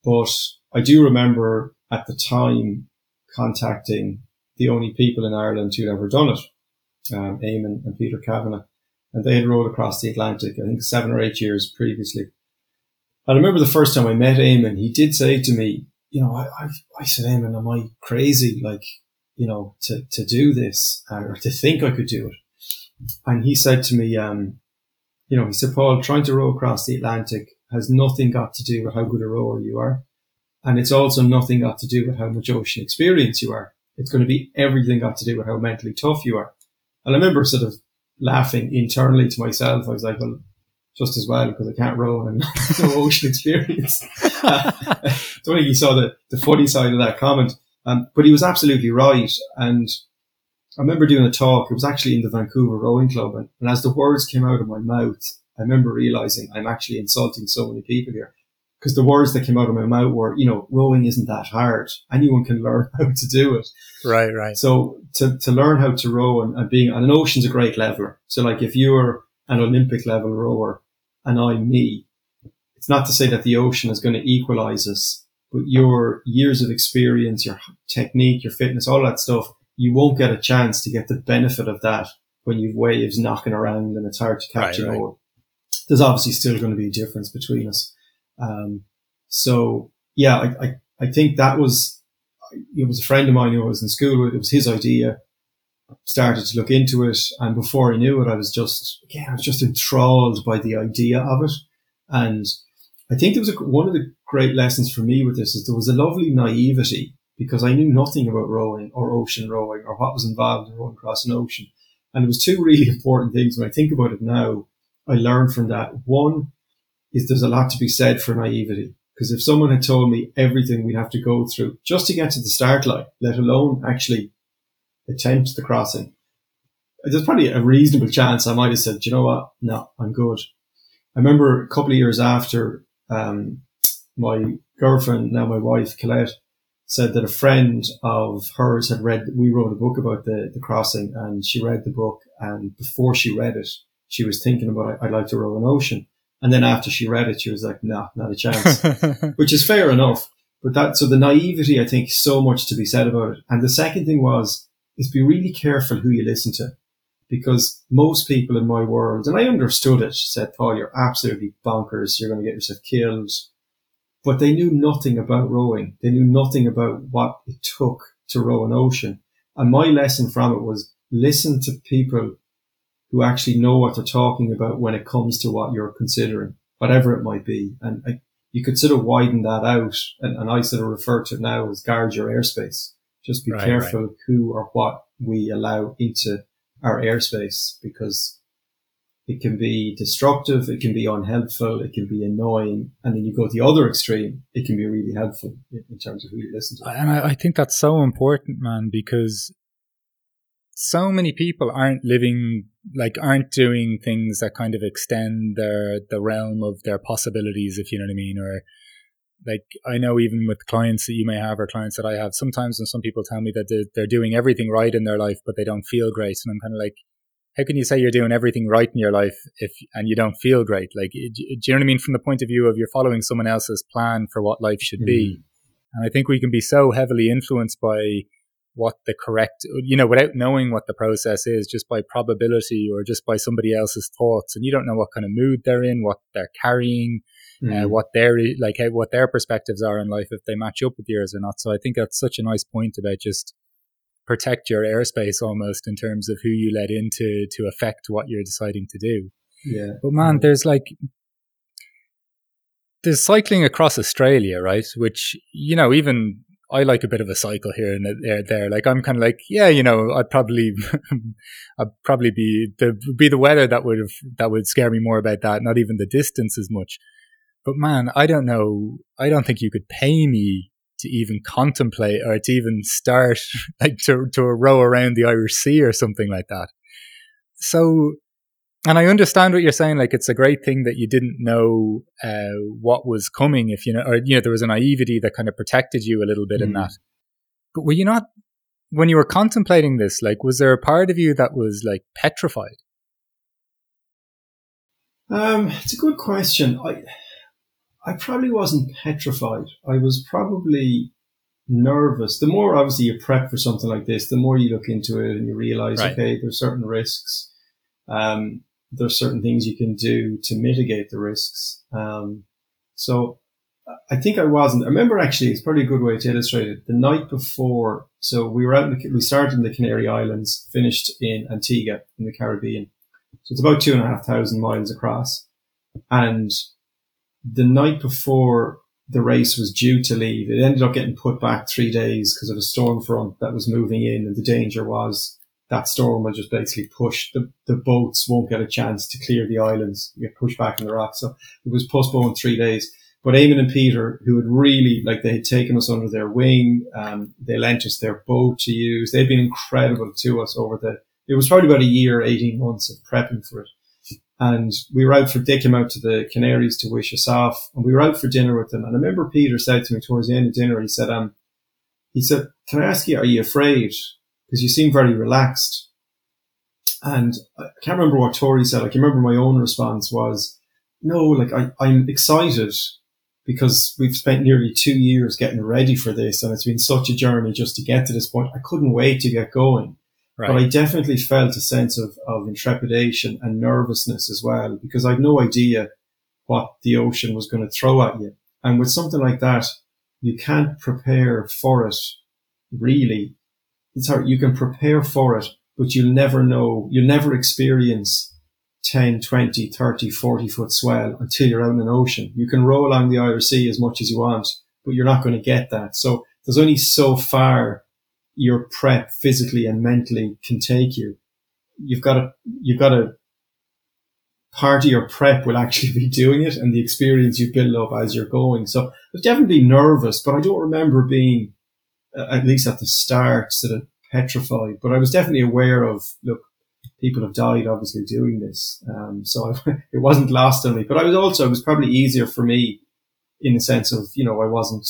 but I do remember at the time contacting the only people in Ireland who'd ever done it um, Eamon and Peter Kavanagh, and they had rowed across the Atlantic, I think seven or eight years previously. I remember the first time I met Eamon, he did say to me, you know, I, I, I said, Eamon, am I crazy, like, you know, to, to do this uh, or to think I could do it? And he said to me, um, you know, he said, Paul, trying to row across the Atlantic has nothing got to do with how good a rower you are. And it's also nothing got to do with how much ocean experience you are. It's going to be everything got to do with how mentally tough you are. And I remember sort of laughing internally to myself. I was like, well, just as well because I can't row and no ocean experience. uh, don't think he saw the, the funny side of that comment. Um, but he was absolutely right. And I remember doing a talk. It was actually in the Vancouver Rowing Club. And, and as the words came out of my mouth, I remember realizing I'm actually insulting so many people here because the words that came out of my mouth were, you know, rowing isn't that hard. Anyone can learn how to do it. Right, right. So to, to learn how to row and, and being, and an ocean's a great leveler. So like if you're an Olympic level rower and I'm me, it's not to say that the ocean is going to equalize us, but your years of experience, your technique, your fitness, all that stuff, you won't get a chance to get the benefit of that when you've waves knocking around and it's hard to catch right, right. There's obviously still going to be a difference between us. Um, so yeah, I, I, I, think that was, it was a friend of mine who I was in school with. It was his idea. Started to look into it. And before I knew it, I was just, again, I was just enthralled by the idea of it. And I think there was a, one of the great lessons for me with this is there was a lovely naivety because I knew nothing about rowing or ocean rowing or what was involved in rowing across an ocean. And it was two really important things. When I think about it now, I learned from that. One is there's a lot to be said for naivety. Because if someone had told me everything we'd have to go through just to get to the start line, let alone actually attempt the crossing, there's probably a reasonable chance I might have said, you know what? No, I'm good. I remember a couple of years after um, my girlfriend, now my wife, Colette, said that a friend of hers had read, we wrote a book about the, the crossing and she read the book. And before she read it, she was thinking about, I'd like to row an ocean. And then after she read it, she was like, nah, not a chance, which is fair enough. But that, so the naivety, I think, so much to be said about it. And the second thing was, is be really careful who you listen to because most people in my world, and I understood it, said, Paul, you're absolutely bonkers. You're going to get yourself killed. But they knew nothing about rowing. They knew nothing about what it took to row an ocean. And my lesson from it was listen to people who actually know what they're talking about when it comes to what you're considering, whatever it might be. And I, you could sort of widen that out. And, and I sort of refer to it now as guard your airspace. Just be right, careful right. who or what we allow into our airspace because it can be destructive, it can be unhelpful, it can be annoying, and then you go to the other extreme, it can be really helpful in terms of who you listen to. And I, I think that's so important, man, because so many people aren't living like aren't doing things that kind of extend their the realm of their possibilities, if you know what I mean, or like I know even with clients that you may have or clients that I have, sometimes when some people tell me that they're, they're doing everything right in their life, but they don't feel great, and I'm kind of like, how can you say you're doing everything right in your life if and you don't feel great? Like, do you know what I mean? From the point of view of you're following someone else's plan for what life should mm. be, and I think we can be so heavily influenced by what the correct, you know, without knowing what the process is, just by probability or just by somebody else's thoughts, and you don't know what kind of mood they're in, what they're carrying mm. uh, what their like how, what their perspectives are in life if they match up with yours or not. So I think that's such a nice point about just protect your airspace almost in terms of who you let into to affect what you're deciding to do. Yeah. But man, there's like there's cycling across Australia, right? Which you know even I like a bit of a cycle here and there. there. Like I'm kind of like, yeah, you know, I'd probably, I'd probably be the be the weather that would have that would scare me more about that. Not even the distance as much. But man, I don't know. I don't think you could pay me to even contemplate or to even start like to, to row around the Irish Sea or something like that. So, and I understand what you're saying. Like, it's a great thing that you didn't know uh, what was coming. If you know, or you know, there was a naivety that kind of protected you a little bit mm. in that. But were you not when you were contemplating this? Like, was there a part of you that was like petrified? Um, it's a good question. I I probably wasn't petrified. I was probably nervous. The more obviously you prep for something like this, the more you look into it and you realize, right. okay, there's certain risks. Um, there's certain things you can do to mitigate the risks. Um, so I think I wasn't. I remember actually, it's probably a good way to illustrate it. The night before, so we were out, in the, we started in the Canary Islands, finished in Antigua in the Caribbean. So it's about two and a half thousand miles across. And the night before the race was due to leave, it ended up getting put back three days because of a storm front that was moving in, and the danger was that storm will just basically push the, the boats won't get a chance to clear the islands, get pushed back in the rocks. So it was postponed three days. But Eamon and Peter, who had really, like, they had taken us under their wing, um, they lent us their boat to use. They've been incredible to us over the, it was probably about a year, 18 months of prepping for it. And we were out for, they came out to the Canaries to wish us off and we were out for dinner with them. And I remember Peter said to me towards the end of dinner, he said, um, he said, can I ask you, are you afraid? Because you seem very relaxed. And I can't remember what Tori said. I can remember my own response was, no, like I, I'm excited because we've spent nearly two years getting ready for this and it's been such a journey just to get to this point. I couldn't wait to get going. Right. But I definitely felt a sense of, of intrepidation and nervousness as well because I had no idea what the ocean was going to throw at you. And with something like that, you can't prepare for it really. It's hard. You can prepare for it, but you'll never know, you'll never experience 10, 20, 30, 40 foot swell until you're out in an ocean. You can row along the Irish Sea as much as you want, but you're not going to get that. So there's only so far your prep physically and mentally can take you. You've got to, you've got to part of your prep will actually be doing it and the experience you build up as you're going. So I was definitely nervous, but I don't remember being, uh, at least at the start, sort of petrified, but I was definitely aware of, look, people have died obviously doing this. Um, so I, it wasn't lost on me, but I was also, it was probably easier for me in the sense of, you know, I wasn't,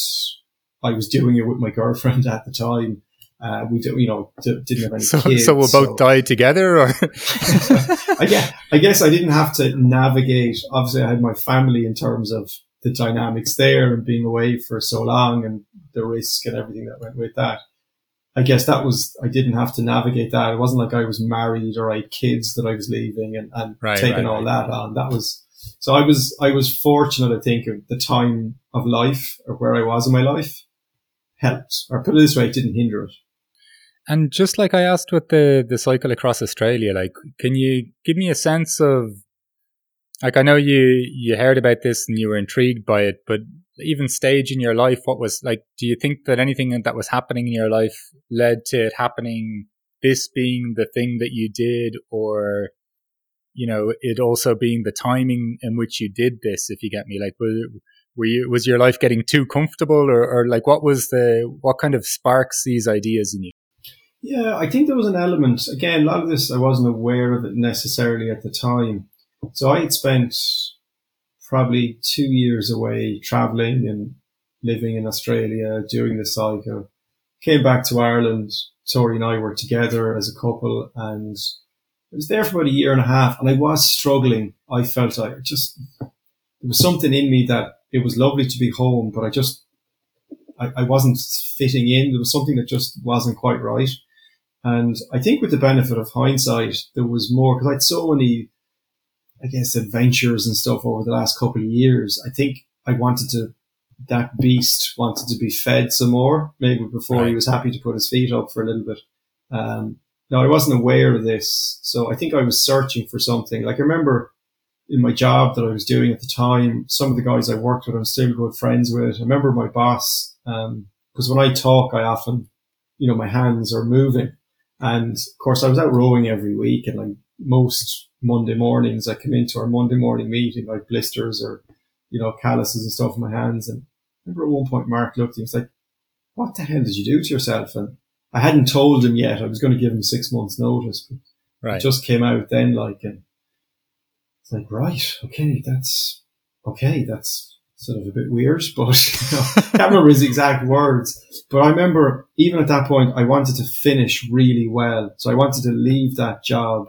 I was doing it with my girlfriend at the time. Uh, we do, you know, d- didn't have any so, kids. So we so. both died together or? I guess, I guess I didn't have to navigate. Obviously I had my family in terms of the dynamics there and being away for so long and the risk and everything that went with that. I guess that was, I didn't have to navigate that. It wasn't like I was married or I had kids that I was leaving and, and right, taking right, all right. that on. That was, so I was, I was fortunate, I think, of the time of life or where I was in my life helped, or put it this way, it didn't hinder it. And just like I asked with the, the cycle across Australia, like, can you give me a sense of, like, I know you, you heard about this and you were intrigued by it, but even stage in your life, what was like, do you think that anything that was happening in your life led to it happening, this being the thing that you did, or, you know, it also being the timing in which you did this, if you get me? Like, were, were you, was your life getting too comfortable or, or like what was the, what kind of sparks these ideas in you? Yeah, I think there was an element. Again, a lot of this I wasn't aware of it necessarily at the time. So I had spent probably two years away traveling and living in Australia, doing the cycle. Came back to Ireland. Tori and I were together as a couple and I was there for about a year and a half and I was struggling. I felt I just, there was something in me that it was lovely to be home, but I just, I, I wasn't fitting in. There was something that just wasn't quite right. And I think with the benefit of hindsight, there was more because I had so many I guess, adventures and stuff over the last couple of years. I think I wanted to, that beast wanted to be fed some more, maybe before right. he was happy to put his feet up for a little bit. Um, no, I wasn't aware of this. So I think I was searching for something. Like I remember in my job that I was doing at the time, some of the guys I worked with, I'm still good friends with. I remember my boss, um, because when I talk, I often, you know, my hands are moving. And of course, I was out rowing every week and like most Monday mornings, I come into our Monday morning meeting, like blisters or, you know, calluses and stuff in my hands. And I remember at one point Mark looked at me and was like, what the hell did you do to yourself? And I hadn't told him yet. I was going to give him six months notice, but right. it just came out then like, and it's like, right. Okay. That's okay. That's sort of a bit weird, but you know, I can't remember his exact words, but I remember even at that point, I wanted to finish really well. So I wanted to leave that job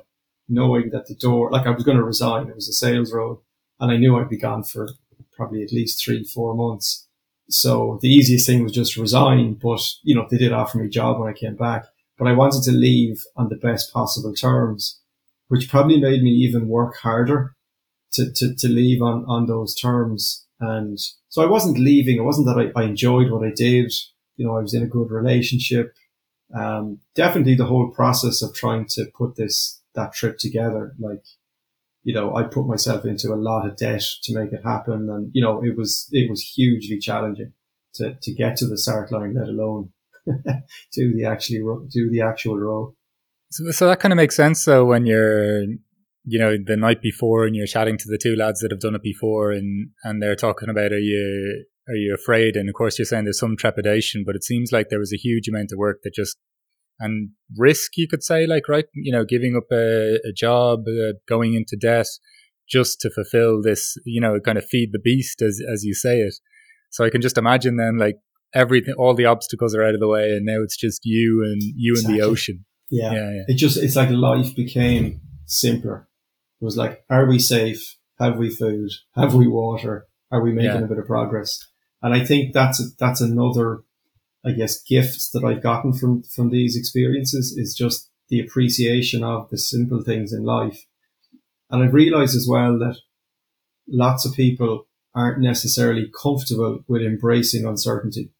knowing that the door, like I was going to resign, it was a sales role, and I knew I'd be gone for probably at least three, four months. So the easiest thing was just resign, but you know, they did offer me a job when I came back, but I wanted to leave on the best possible terms, which probably made me even work harder to, to, to leave on, on those terms. And so I wasn't leaving. It wasn't that I, I enjoyed what I did. You know, I was in a good relationship. Um, definitely the whole process of trying to put this that trip together. Like, you know, I put myself into a lot of debt to make it happen. And, you know, it was, it was hugely challenging to, to get to the start line, let alone do the actually, do the actual row. So, so that kind of makes sense though when you're, you know, the night before and you're chatting to the two lads that have done it before and, and they're talking about, are you, are you afraid? And of course you're saying there's some trepidation, but it seems like there was a huge amount of work that just, and risk, you could say, like, right, you know, giving up a, a job, uh, going into debt just to fulfill this, you know, kind of feed the beast as, as you say it. So I can just imagine then like everything, all the obstacles are out of the way and now it's just you and you exactly. and the ocean. Yeah. yeah. yeah. It just, it's like life became simpler. It was like, are we safe? Have we food? Have we water? Are we making yeah. a bit of progress? And I think that's, that's another, I guess, gift that I've gotten from, from these experiences is just the appreciation of the simple things in life. And I've realized as well that lots of people aren't necessarily comfortable with embracing uncertainty.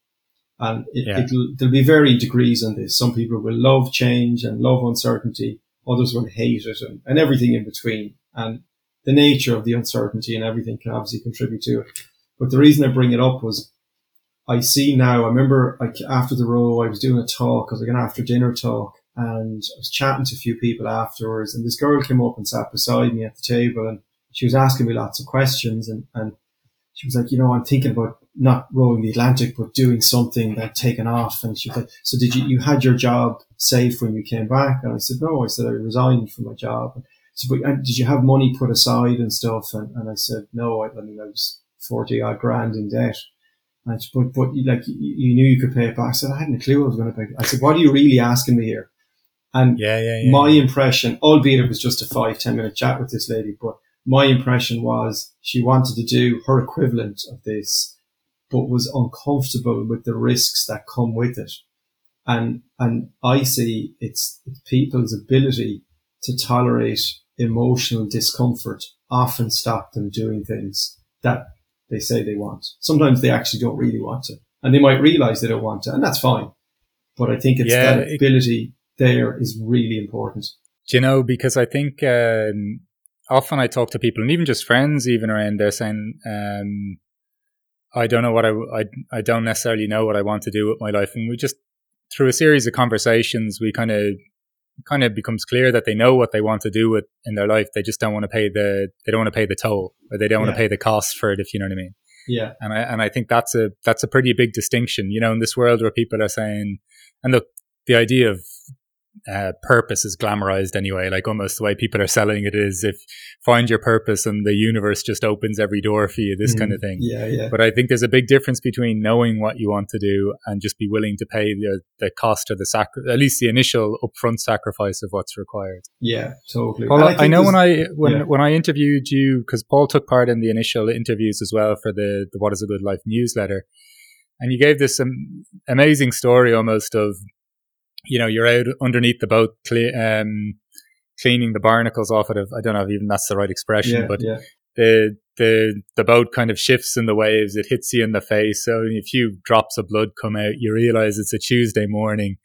And it, yeah. there'll be varying degrees on this. Some people will love change and love uncertainty. Others will hate it and, and everything in between. And the nature of the uncertainty and everything can obviously contribute to it. But the reason I bring it up was I see now, I remember like after the row, I was doing a talk, I was like an after dinner talk and I was chatting to a few people afterwards and this girl came up and sat beside me at the table and she was asking me lots of questions and, and she was like, you know, I'm thinking about not rowing the Atlantic, but doing something that taken off. And she was like, so did you, you had your job safe when you came back? And I said, no, I said, I resigned from my job. And so, but did you have money put aside and stuff? And, and I said, no, I, I mean, I was 40 odd grand in debt. And said, but, but like, you, you, knew you could pay it back. I said, I hadn't a clue I was going to pay. I said, what are you really asking me here? And yeah, yeah, yeah, my impression, albeit it was just a five, 10 minute chat with this lady, but my impression was she wanted to do her equivalent of this, but was uncomfortable with the risks that come with it. And, and I see it's, it's people's ability to tolerate emotional discomfort often stop them doing things that they say they want. Sometimes they actually don't really want to and they might realize they don't want to and that's fine. But I think it's yeah, that ability it, there is really important. Do you know, because I think, um, often I talk to people and even just friends, even around there saying, um, I don't know what I, I, I don't necessarily know what I want to do with my life. And we just, through a series of conversations, we kind of, kind of becomes clear that they know what they want to do with in their life. They just don't want to pay the, they don't want to pay the toll or they don't yeah. want to pay the cost for it, if you know what I mean. Yeah. And I, and I think that's a, that's a pretty big distinction, you know, in this world where people are saying, and look, the idea of uh, purpose is glamorized anyway. Like almost the way people are selling it is if find your purpose and the universe just opens every door for you, this mm, kind of thing. Yeah, yeah. But I think there's a big difference between knowing what you want to do and just be willing to pay the, the cost or the sac, at least the initial upfront sacrifice of what's required. Yeah, totally. Paul, I, I, know when I, when, yeah. when I interviewed you, cause Paul took part in the initial interviews as well for the, the What is a Good Life newsletter. And you gave this um, amazing story almost of you know, you're out underneath the boat, cle- um, cleaning the barnacles off it. Of, I don't know if even that's the right expression, yeah, but yeah. the the the boat kind of shifts in the waves. It hits you in the face. So a few drops of blood come out. You realize it's a Tuesday morning,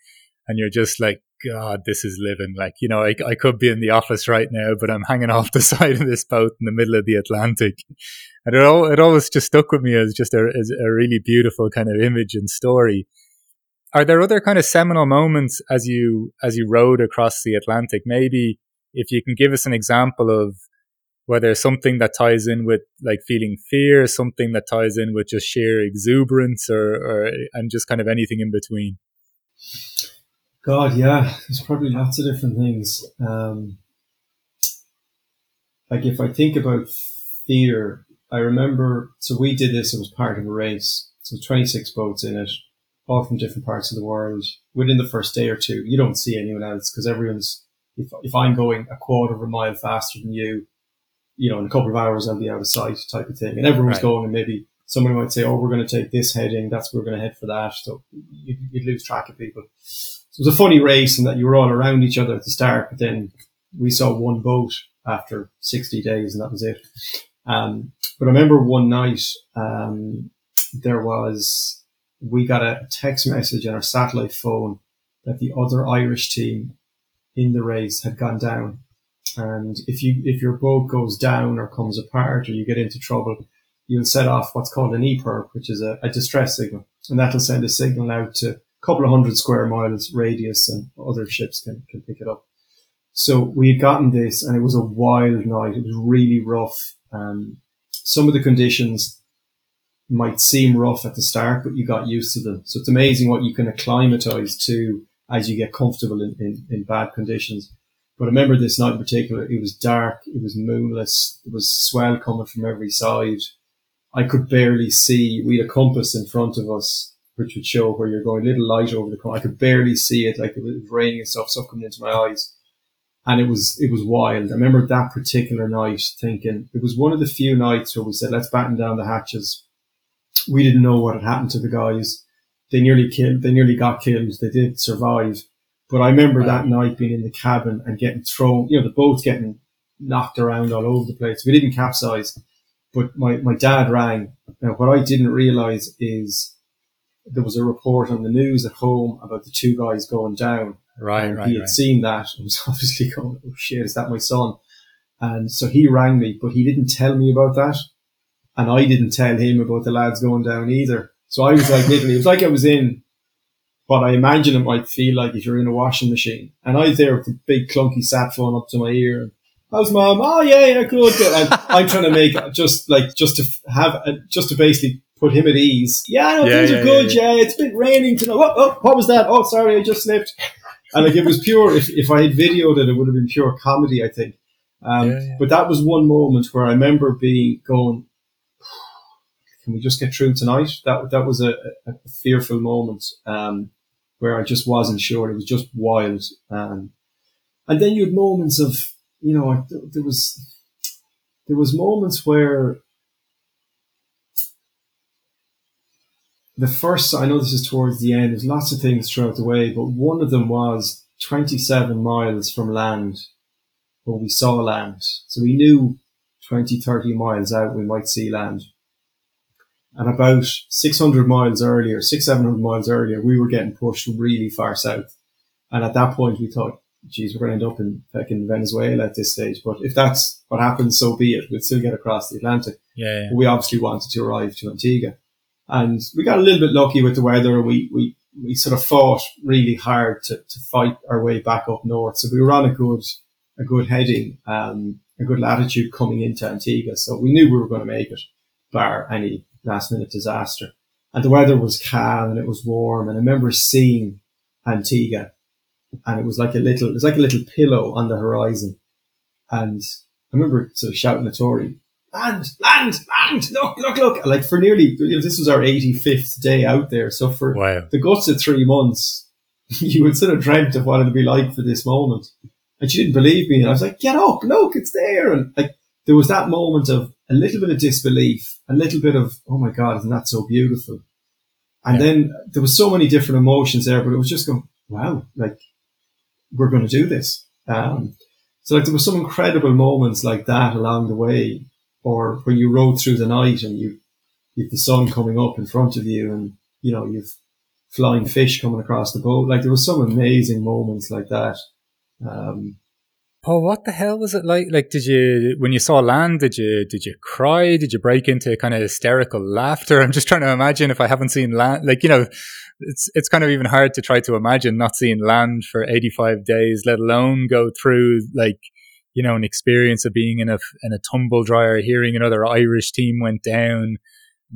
and you're just like, God, this is living. Like, you know, I, I could be in the office right now, but I'm hanging off the side of this boat in the middle of the Atlantic. And it all, it always just stuck with me as just a, as a really beautiful kind of image and story are there other kind of seminal moments as you as you rowed across the Atlantic? Maybe if you can give us an example of whether something that ties in with like feeling fear, something that ties in with just sheer exuberance, or, or and just kind of anything in between. God, yeah, there's probably lots of different things. Um, like if I think about fear, I remember. So we did this. It was part of a race. So 26 boats in it all from different parts of the world. Within the first day or two, you don't see anyone else because everyone's, if, if I'm going a quarter of a mile faster than you, you know, in a couple of hours I'll be out of sight type of thing. And everyone's right. going and maybe someone might say, oh, we're going to take this heading. That's where we're going to head for that. So you, would lose track of people. So it was a funny race and that you were all around each other at the start, but then we saw one boat after 60 days and that was it. Um, but I remember one night, um, there was we got a text message on our satellite phone that the other Irish team in the race had gone down. And if you if your boat goes down or comes apart or you get into trouble, you'll set off what's called an EPIRB, which is a, a distress signal, and that'll send a signal out to a couple of hundred square miles radius, and other ships can, can pick it up. So we had gotten this and it was a wild night. It was really rough. Um, some of the conditions might seem rough at the start, but you got used to them. So it's amazing what you can acclimatize to as you get comfortable in, in, in bad conditions. But I remember this night in particular, it was dark, it was moonless, there was swell coming from every side. I could barely see, we had a compass in front of us, which would show where you're going, little light over the corner. I could barely see it, like it was raining and stuff, stuff coming into my eyes. And it was, it was wild. I remember that particular night thinking, it was one of the few nights where we said, let's batten down the hatches. We didn't know what had happened to the guys. They nearly killed, they nearly got killed. They did survive but I remember wow. that night being in the cabin and getting thrown, you know, the boat's getting knocked around all over the place. We didn't capsize, but my, my dad rang. Now, what I didn't realize is there was a report on the news at home about the two guys going down. Right, and right. He had right. seen that and was obviously going, oh shit, is that my son? And so he rang me, but he didn't tell me about that. And I didn't tell him about the lads going down either. So I was like, literally, it was like I was in what I imagine it might feel like if you're in a washing machine. And I was there with the big clunky sat phone up to my ear. And, How's mom? Oh yeah, yeah, good. good. And I'm trying to make just like just to have a, just to basically put him at ease. Yeah, no, Yeah, things yeah, are good. yeah, Yeah, it's been raining tonight. What, oh, what was that? Oh, sorry, I just slipped. And like it was pure. If if I had videoed it, it would have been pure comedy. I think. Um. But that was one moment where I remember being going. Can we just get through tonight? That that was a, a, a fearful moment. Um, where I just wasn't sure. It was just wild. Um, and then you had moments of, you know, there was, there was moments where the first, I know this is towards the end, there's lots of things throughout the way, but one of them was 27 miles from land where we saw land. So we knew 20, 30 miles out we might see land. And about 600 miles earlier, six, 700 miles earlier, we were getting pushed really far south. And at that point, we thought, geez, we're going to end up in fucking Venezuela at this stage. But if that's what happens, so be it. We'll still get across the Atlantic. Yeah, yeah. But we obviously wanted to arrive to Antigua. And we got a little bit lucky with the weather. We, we, we sort of fought really hard to, to fight our way back up north. So we were on a good, a good heading, um, a good latitude coming into Antigua. So we knew we were going to make it, bar any last minute disaster. And the weather was calm and it was warm. And I remember seeing Antigua and it was like a little, it was like a little pillow on the horizon. And I remember sort of shouting at Tori, land, land, land, look, look, look. Like for nearly, you know, this was our 85th day out there. So for Wow. the guts of three months, you would sort of dreamt of what it'd be like for this moment. And she didn't believe me. And I was like, get up, look, it's there. And like, there was that moment of a little bit of disbelief, a little bit of, oh my God, isn't that so beautiful? And Yeah. then there was so many different emotions there, but it was just going, wow, like we're going to do this. Um, so like there were some incredible moments like that along the way, or when you rowed through the night and you, you've the sun coming up in front of you and, you know, you've flying fish coming across the boat. Like there were some amazing moments like that. Um, Paul, what the hell was it like? Like, did you, when you saw land, did you, did you cry? Did you break into kind of hysterical laughter? I'm just trying to imagine if I haven't seen land, like, you know, it's, it's kind of even hard to try to imagine not seeing land for 85 days, let alone go through like, you know, an experience of being in a, in a tumble dryer, hearing another Irish team went down,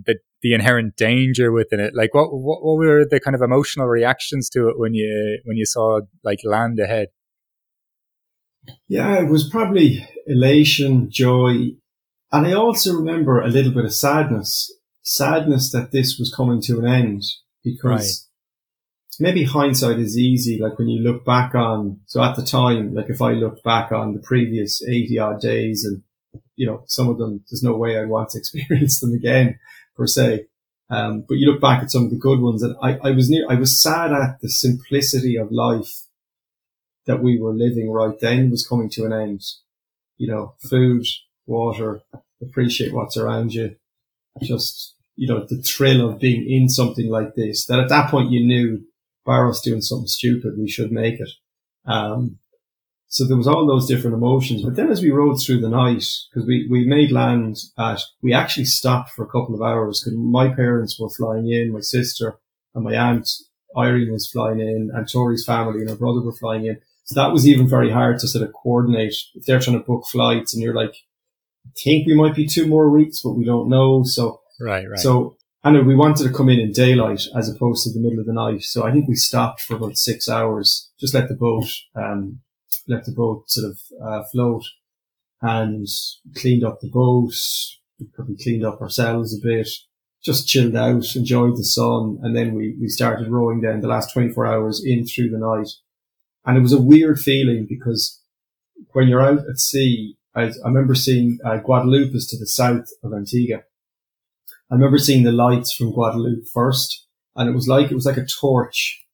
the, the inherent danger within it. Like, what, what, what were the kind of emotional reactions to it when you, when you saw like land ahead? Yeah, it was probably elation, joy. And I also remember a little bit of sadness, sadness that this was coming to an end because maybe hindsight is easy. Like when you look back on, so at the time, like if I looked back on the previous 80 odd days and, you know, some of them, there's no way I'd want to experience them again per se. Um, but you look back at some of the good ones and I, I was near, I was sad at the simplicity of life that we were living right then was coming to an end. You know, food, water, appreciate what's around you. Just, you know, the thrill of being in something like this, that at that point you knew Barrow's doing something stupid. We should make it. Um, so there was all those different emotions. But then as we rowed through the night, because we, we made land at, we actually stopped for a couple of hours because my parents were flying in, my sister and my aunt Irene was flying in and Tori's family and her brother were flying in. So that was even very hard to sort of coordinate if they're trying to book flights and you're like, I think we might be two more weeks, but we don't know. So, right, right. So, and we wanted to come in in daylight as opposed to the middle of the night. So I think we stopped for about six hours, just let the boat, um, let the boat sort of, uh, float and cleaned up the boat. We probably cleaned up ourselves a bit, just chilled out, enjoyed the sun. And then we, we started rowing then the last 24 hours in through the night. And it was a weird feeling because when you're out at sea, I, I remember seeing uh, Guadeloupe is to the south of Antigua. I remember seeing the lights from Guadeloupe first, and it was like it was like a torch,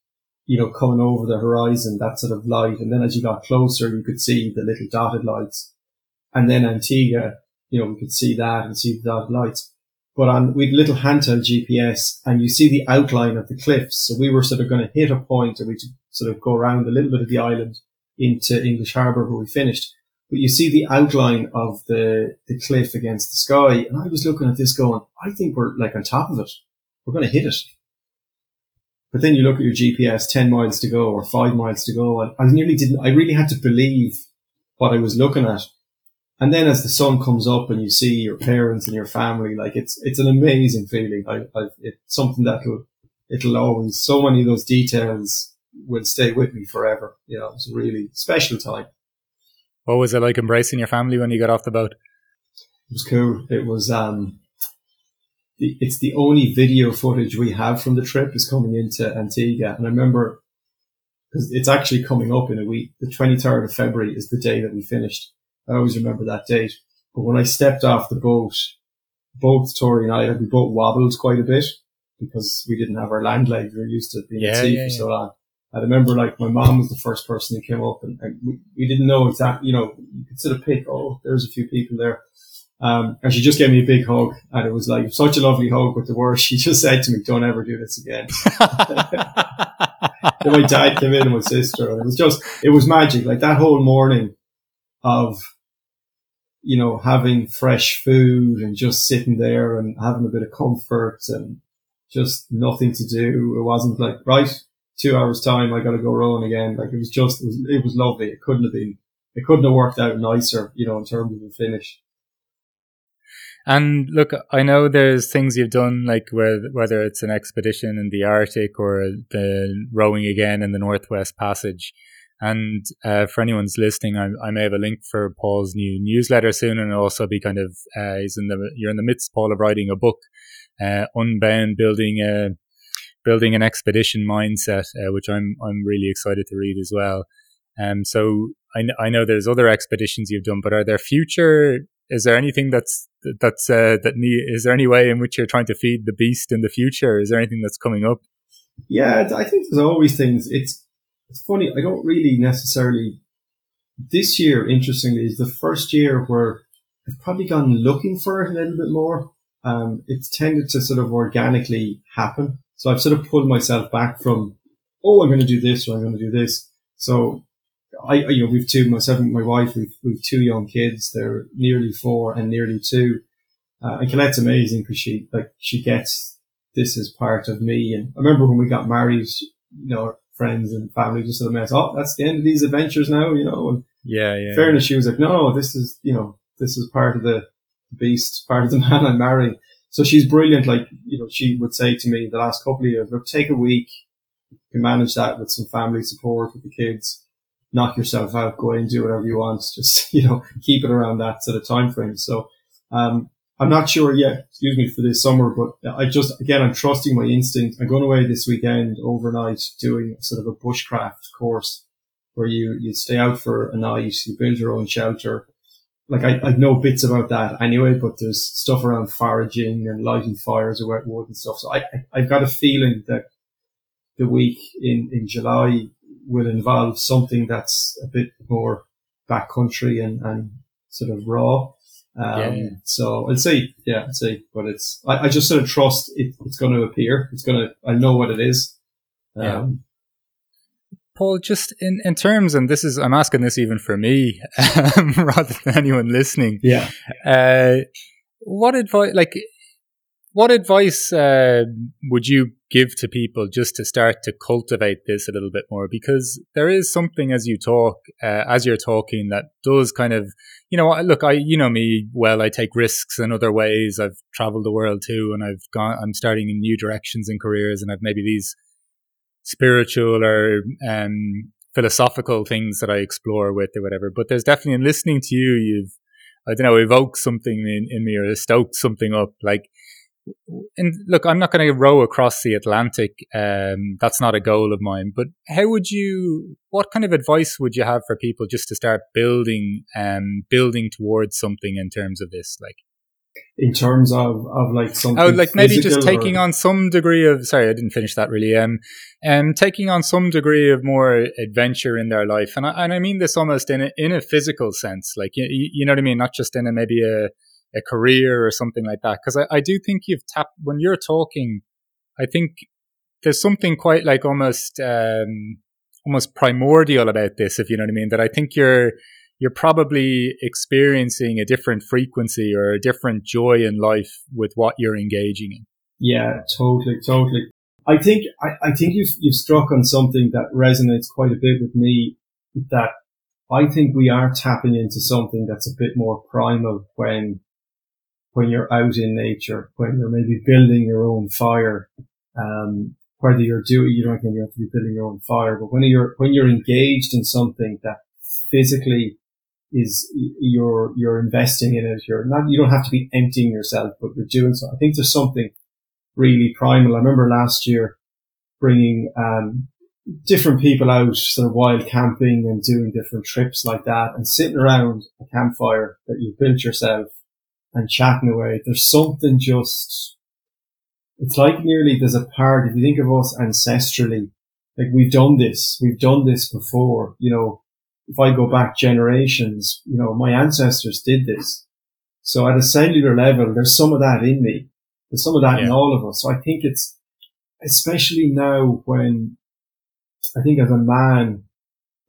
you know, coming over the horizon, that sort of light. And then as you got closer, you could see the little dotted lights. And then Antigua, you know, we could see that and see the dotted lights. But on with little handheld GPS, and you see the outline of the cliffs. So we were sort of going to hit a point, and we sort of go around a little bit of the island into English Harbour where we finished but you see the outline of the, the cliff against the sky. And I was looking at this going, I think we're like on top of it. We're going to hit it. But then you look at your GPS, 10 miles to go or five miles to go. And I nearly didn't, I really had to believe what I was looking at. And then as the sun comes up and you see your parents and your family, like it's, it's an amazing feeling. I, I, it's something that'll, it'll always, so many of those details will stay with me forever. You know, it's a really special time. What was it like embracing your family when you got off the boat? It was cool. It was, um, the, it's the only video footage we have from the trip is coming into Antigua. And I remember, because it's actually coming up in a week, the 23rd of February is the day that we finished. I always remember that date. But when I stepped off the boat, both Tori and I, we both wobbled quite a bit because we didn't have our land legs. We were used to being yeah, at sea yeah, for yeah. so long. I remember like my mom was the first person who came up and, and we, we, didn't know exactly, you know, you could sort of pick, oh, there's a few people there. Um, and she just gave me a big hug and it was like such a lovely hug with the words. She just said to me, don't ever do this again. then my dad came in and my sister and it was just, it was magic. Like that whole morning of, you know, having fresh food and just sitting there and having a bit of comfort and just nothing to do. It wasn't like, right, two hours time, I got to go rowing again. Like it was just, it was, it was lovely. It couldn't have been, it couldn't have worked out nicer, you know, in terms of the finish. And look, I know there's things you've done, like whether it's an expedition in the Arctic or the rowing again in the Northwest Passage. And uh, for anyone's listening, I, I, may have a link for Paul's new newsletter soon, and also be kind of uh, he's in the you're in the midst, Paul, of writing a book, uh, Unbound, building a building an expedition mindset, uh, which I'm I'm really excited to read as well. Um, so I, I know there's other expeditions you've done, but are there future? Is there anything that's that's uh, that need, is there any way in which you're trying to feed the beast in the future? Is there anything that's coming up? Yeah, I think there's always things. It's it's funny. I don't really necessarily. This year, interestingly, is the first year where I've probably gone looking for it a little bit more. Um, it's tended to sort of organically happen. So I've sort of pulled myself back from, oh, I'm going to do this or I'm going to do this. So I, you know, we've two, myself and my wife, we've, we've two young kids. They're nearly four and nearly two. Uh, and Colette's amazing because she, like, she gets this as part of me. And I remember when we got married, you know, friends and family just sort of mess, oh, that's the end of these adventures now, you know. And yeah, yeah. Fairness, she was like, no, this is, you know, this is part of the beast, part of the man I'm marrying. So she's brilliant. Like, you know, she would say to me the last couple of years, look, take a week, you can manage that with some family support with the kids, knock yourself out, go and do whatever you want. Just, you know, keep it around that sort of time frame. So, um, I'm not sure yet, excuse me, for this summer, but I just, again, I'm trusting my instinct. I'm going away this weekend overnight doing sort of a bushcraft course where you, you stay out for a night, you build your own shelter, like I, I know bits about that anyway, but there's stuff around foraging and lighting fires or wet wood and stuff. So I, I've got a feeling that the week in, in July will involve something that's a bit more backcountry and, and sort of raw. Um, yeah, yeah. so I'll see, yeah, I'll see, but it's, I, I just sort of trust it, it's going to appear. It's going to, I know what it is. Um. Paul, just in, in terms, and this is, I'm asking this even for me um, rather than anyone listening. Yeah. Uh, what advice, like, what advice uh, would you give to people just to start to cultivate this a little bit more? Because there is something as you talk, uh, as you're talking, that does kind of, you know, look, I, you know me well. I take risks in other ways. I've traveled the world too, and I've gone. I'm starting in new directions in careers, and I've maybe these spiritual or um, philosophical things that I explore with or whatever. But there's definitely in listening to you, you've I don't know, evoked something in, in me or stoked something up. Like and look, I'm not going to row across the Atlantic. Um, that's not a goal of mine. But how would you? What kind of advice would you have for people just to start building, um, building towards something in terms of this? Like, in terms of of like something. Oh, like maybe just taking or... on some degree of. Sorry, I didn't finish that really. Um, um, taking on some degree of more adventure in their life, and I, and I mean this almost in a in a physical sense, like you, you know what I mean, not just in a maybe a a career or something like that. Because I, I do think you've tapped when you're talking. I think there's something quite like almost um, almost primordial about this, if you know what I mean. That I think you're you're probably experiencing a different frequency or a different joy in life with what you're engaging in. Yeah, totally, totally. I think I, I think you've you've struck on something that resonates quite a bit with me. That I think we are tapping into something that's a bit more primal when when you're out in nature, when you're maybe building your own fire, um, whether you're doing, you don't think you have to be building your own fire, but when you're, when you're engaged in something that physically is, you're, you're investing in it, you're not, you don't have to be emptying yourself, but you're doing so. I think there's something really primal. I remember last year bringing, um, different people out sort of wild camping and doing different trips like that and sitting around a campfire that you've built yourself and chatting away. There's something just, it's like nearly there's a part, if you think of us ancestrally, like we've done this, we've done this before, you know, if I go back generations, you know, my ancestors did this. So at a cellular level, there's some of that in me. There's some of that yeah. in all of us. So I think it's, especially now when I think as a man,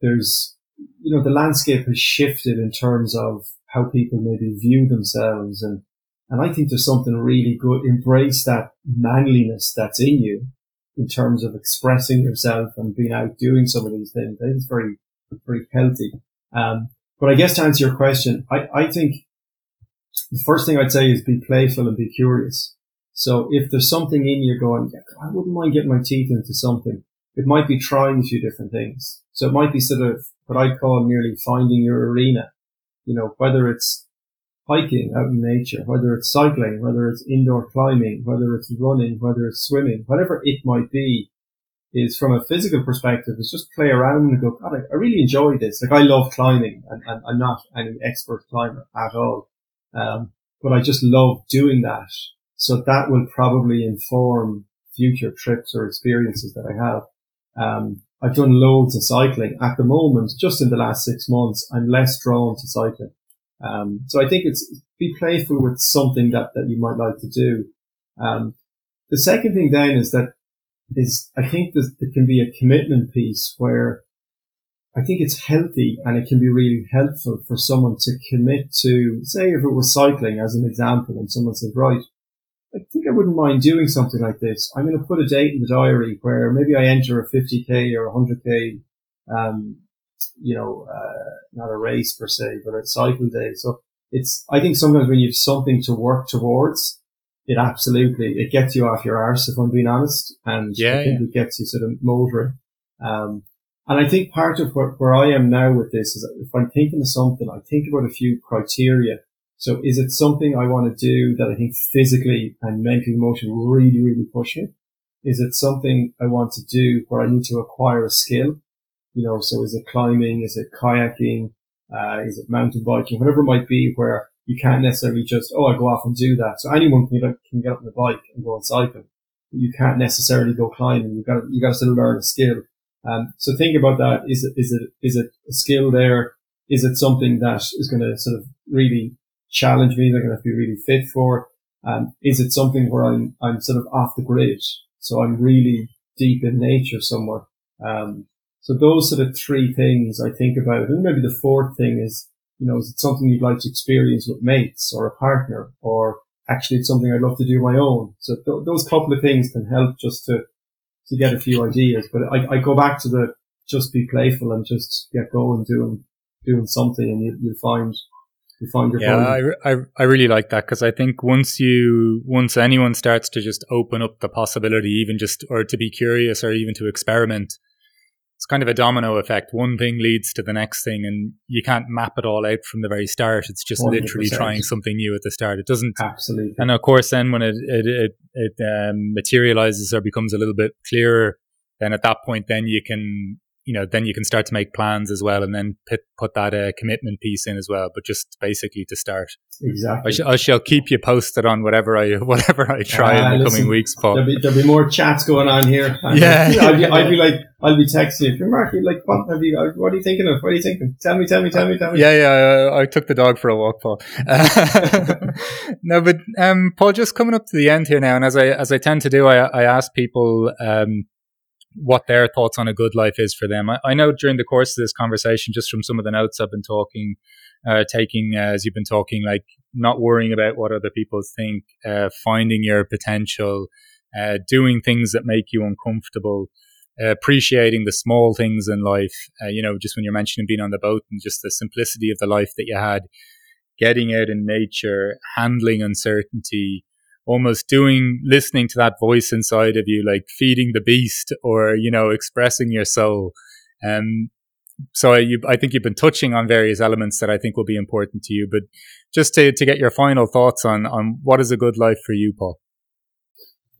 there's, you know, the landscape has shifted in terms of how people maybe view themselves. And, and I think there's something really good. Embrace that manliness that's in you in terms of expressing yourself and being out doing some of these things. I think it's very, very healthy. Um, but I guess to answer your question, I, I think the first thing I'd say is be playful and be curious. So if there's something in you going, I wouldn't mind getting my teeth into something. It might be trying a few different things. So it might be sort of what I'd call merely finding your arena you know, whether it's hiking out in nature, whether it's cycling, whether it's indoor climbing, whether it's running, whether it's swimming, whatever it might be, is from a physical perspective, is just play around and go, God, I, I really enjoy this. Like I love climbing and, and, I'm not any expert climber at all. Um, but I just love doing that. So that will probably inform future trips or experiences that I have. Um, I've done loads of cycling at the moment. Just in the last six months, I'm less drawn to cycling. Um, so I think it's be playful with something that, that you might like to do. Um, the second thing then is that is I think that there can be a commitment piece where I think it's healthy and it can be really helpful for someone to commit to, say if it was cycling as an example and someone says, right, I think I wouldn't mind doing something like this. I'm going to put a date in the diary where maybe I enter a 50k or 100k, um, you know, uh, not a race per se, but a cycle day. So it's, I think sometimes when you have something to work towards, it absolutely, it gets you off your arse, if I'm being honest. And yeah, I think yeah. it gets you sort of motoring. Um, and I think part of what, where I am now with this is if I'm thinking of something, I think about a few criteria so is it something I want to do that I think physically and mentally, emotionally really, really push me? Is it something I want to do where I need to acquire a skill? You know, so is it climbing? Is it kayaking? Uh, is it mountain biking? Whatever it might be where you can't necessarily just, oh, I go off and do that. So anyone can, can get up on the bike and go on cycling. But you can't necessarily go climbing. You've got to, you got to still learn a skill. Um, so think about that. Is it, is it, is it a skill there? Is it something that is going to sort of really challenge me, they're going to be really fit for. Um, is it something where I'm, I'm sort of off the grid? So I'm really deep in nature somewhere. Um, so those sort of three things I think about. And maybe the fourth thing is, you know, is it something you'd like to experience with mates or a partner or actually it's something I'd love to do my own. So th- those couple of things can help just to, to get a few ideas. But I, I go back to the just be playful and just get going doing, doing something and you, you'll find, you find your yeah, I, I, I really like that because I think once you, once anyone starts to just open up the possibility, even just, or to be curious or even to experiment, it's kind of a domino effect. One thing leads to the next thing, and you can't map it all out from the very start. It's just 100%. literally trying something new at the start. It doesn't absolutely. And of course, then when it it it, it um, materializes or becomes a little bit clearer, then at that point, then you can you know, then you can start to make plans as well, and then put put that uh, commitment piece in as well. But just basically to start. Exactly. I, sh- I shall keep you posted on whatever I whatever I try uh, in the listen, coming weeks, Paul. There'll be, there'll be more chats going on here. yeah. I'll be, I'll be like, I'll be texting you. Mark, you like, what have you? What are you thinking of? What are you thinking? Tell me, tell me, tell me, tell me. Yeah, yeah. I, I took the dog for a walk, Paul. no, but um, Paul, just coming up to the end here now, and as I as I tend to do, I I ask people um what their thoughts on a good life is for them. I, I, know during the course of this conversation, just from some of the notes I've been talking, uh, taking uh, as you've been talking, like not worrying about what other people think, uh, finding your potential, uh, doing things that make you uncomfortable, appreciating the small things in life. Uh, you know, just when you're mentioning being on the boat and just the simplicity of the life that you had, getting out in nature, handling uncertainty, almost doing, listening to that voice inside of you, like feeding the beast or, you know, expressing your soul. Um, so you, I think you've been touching on various elements that I think will be important to you, but just to, to get your final thoughts on, on what is a good life for you, Paul.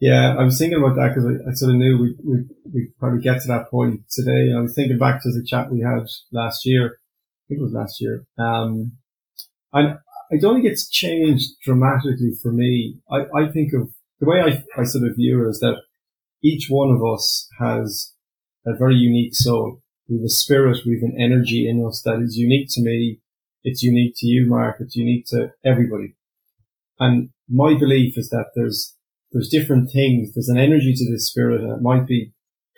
Yeah, I was thinking about that because I, I, sort of knew we, we, we probably get to that point today. I was thinking back to the chat we had last year. I think it was last year. Um, and I don't think it's changed dramatically for me. I, I think of the way I, I sort of view it is that each one of us has a very unique soul. We have a spirit, we have an energy in us that is unique to me. It's unique to you, Mark. It's unique to everybody. And my belief is that there's, there's different things. There's an energy to this spirit and it might be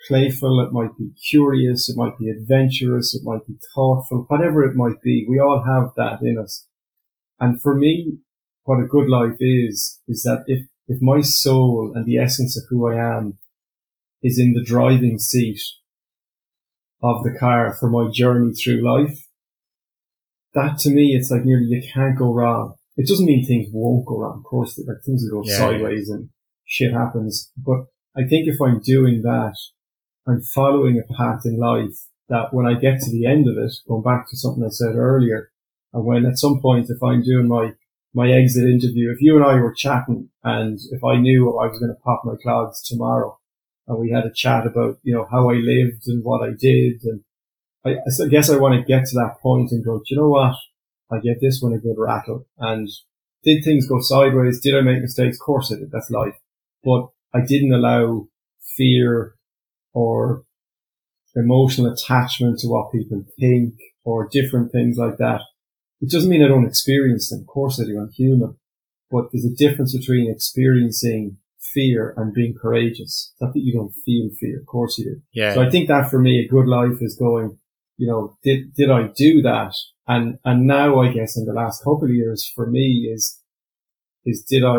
playful. It might be curious. It might be adventurous. It might be thoughtful, whatever it might be. We all have that in us. And for me, what a good life is, is that if, if my soul and the essence of who I am is in the driving seat of the car for my journey through life, that to me, it's like nearly you can't go wrong. It doesn't mean things won't go wrong. Of course, like things will go yeah, sideways and shit happens. But I think if I'm doing that, I'm following a path in life that when I get to the end of it, going back to something I said earlier, and when at some point, if I'm doing my, my exit interview, if you and I were chatting and if I knew I was going to pop my clogs tomorrow and we had a chat about, you know, how I lived and what I did. And I, I guess I want to get to that point and go, you know what? I get this one a good rattle. And did things go sideways? Did I make mistakes? Of course I did. That's life. But I didn't allow fear or emotional attachment to what people think or different things like that it doesn't mean I don't experience them. Of course I do. I'm human. But there's a difference between experiencing fear and being courageous. It's not that you don't feel fear. Of course you do. Yeah. So I think that for me, a good life is going, you know, did, did I do that? And, and now I guess in the last couple of years for me is, is did I,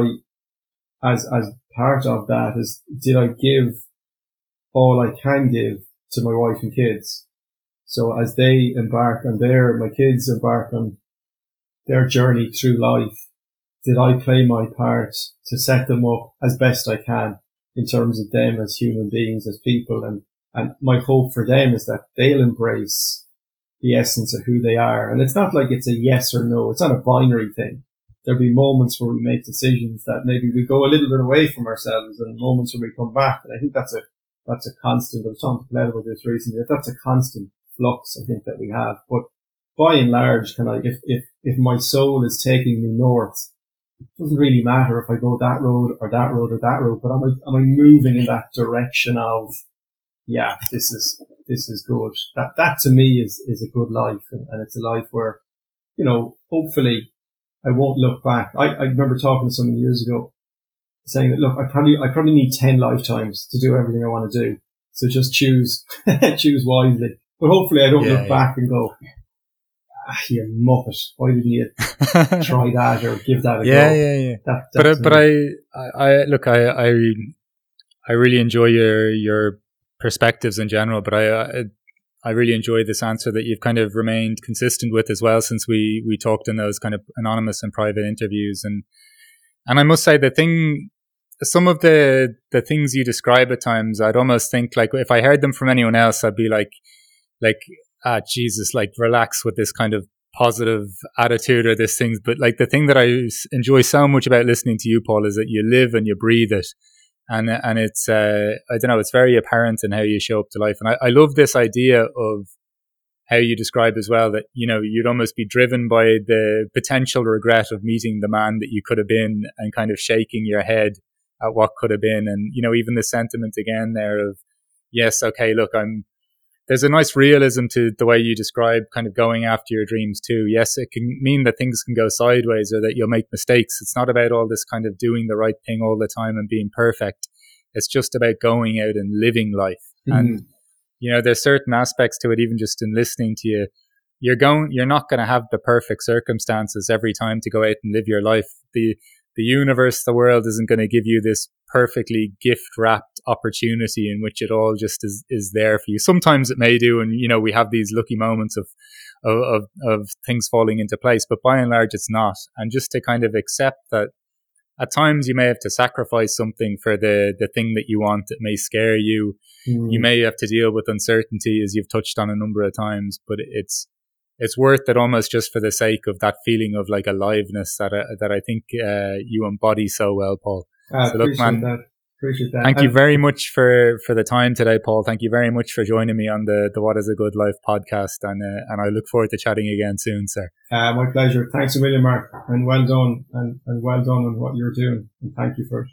as, as part of that is, did I give all I can give to my wife and kids? So as they embark on their, my kids embark on their journey through life, did I play my part to set them up as best I can in terms of them as human beings, as people? And, and my hope for them is that they'll embrace the essence of who they are. And it's not like it's a yes or no. It's not a binary thing. There'll be moments where we make decisions that maybe we go a little bit away from ourselves and moments where we come back. And I think that's a, that's a constant. I was talking to Glenn about this recently. That's a constant flux, I think, that we have. But by and large, kind of if, if, if my soul is taking me north, it doesn't really matter if I go that road or that road or that road, but am I, am I moving in that direction of, yeah, this is, this is good. That, that to me is, is a good life. And, and it's a life where, you know, hopefully I won't look back. I, I remember talking to someone years ago saying that, look, I probably, I probably need 10 lifetimes to do everything I want to do. So just choose, choose wisely. But hopefully I don't yeah, look yeah. back and go, ah, you muppet, why didn't you try that or give that a yeah, go? yeah, yeah. That, But I, but. I, I, I look, I, I, I really enjoy your your perspectives in general. But I, I, I really enjoy this answer that you've kind of remained consistent with as well since we we talked in those kind of anonymous and private interviews. And and I must say the thing, some of the the things you describe at times, I'd almost think like if I heard them from anyone else, I'd be like, like ah Jesus, like relax with this kind of positive attitude or this things. But like the thing that I enjoy so much about listening to you, Paul, is that you live and you breathe it. And, and it's, uh, I don't know, it's very apparent in how you show up to life. And I, I love this idea of how you describe as well that, you know, you'd almost be driven by the potential regret of meeting the man that you could have been and kind of shaking your head at what could have been. And, you know, even the sentiment again there of, yes, okay, look, I'm, there's a nice realism to the way you describe kind of going after your dreams too. Yes, it can mean that things can go sideways or that you'll make mistakes. It's not about all this kind of doing the right thing all the time and being perfect. It's just about going out and living life. Mm-hmm. And, you know, there's certain aspects to it, even just in listening to you. You're going, you're not going to have the perfect circumstances every time to go out and live your life. The, the universe, the world isn't going to give you this perfectly gift wrapped opportunity in which it all just is, is there for you. Sometimes it may do. And, you know, we have these lucky moments of, of, of, of things falling into place, but by and large, it's not. And just to kind of accept that at times you may have to sacrifice something for the, the thing that you want. It may scare you. Mm. You may have to deal with uncertainty as you've touched on a number of times, but it's, it's worth it almost just for the sake of that feeling of like aliveness that, I, that I think, uh, you embody so well, Paul. I So look, man, that. Appreciate that. Thank you very much for, for the time today, Paul. Thank you very much for joining me on the, the What is a Good Life podcast. And, uh, and I look forward to chatting again soon, sir. Uh, my pleasure. Thanks a million, Mark, and well done, and, and well done on what you're doing. And thank you for it.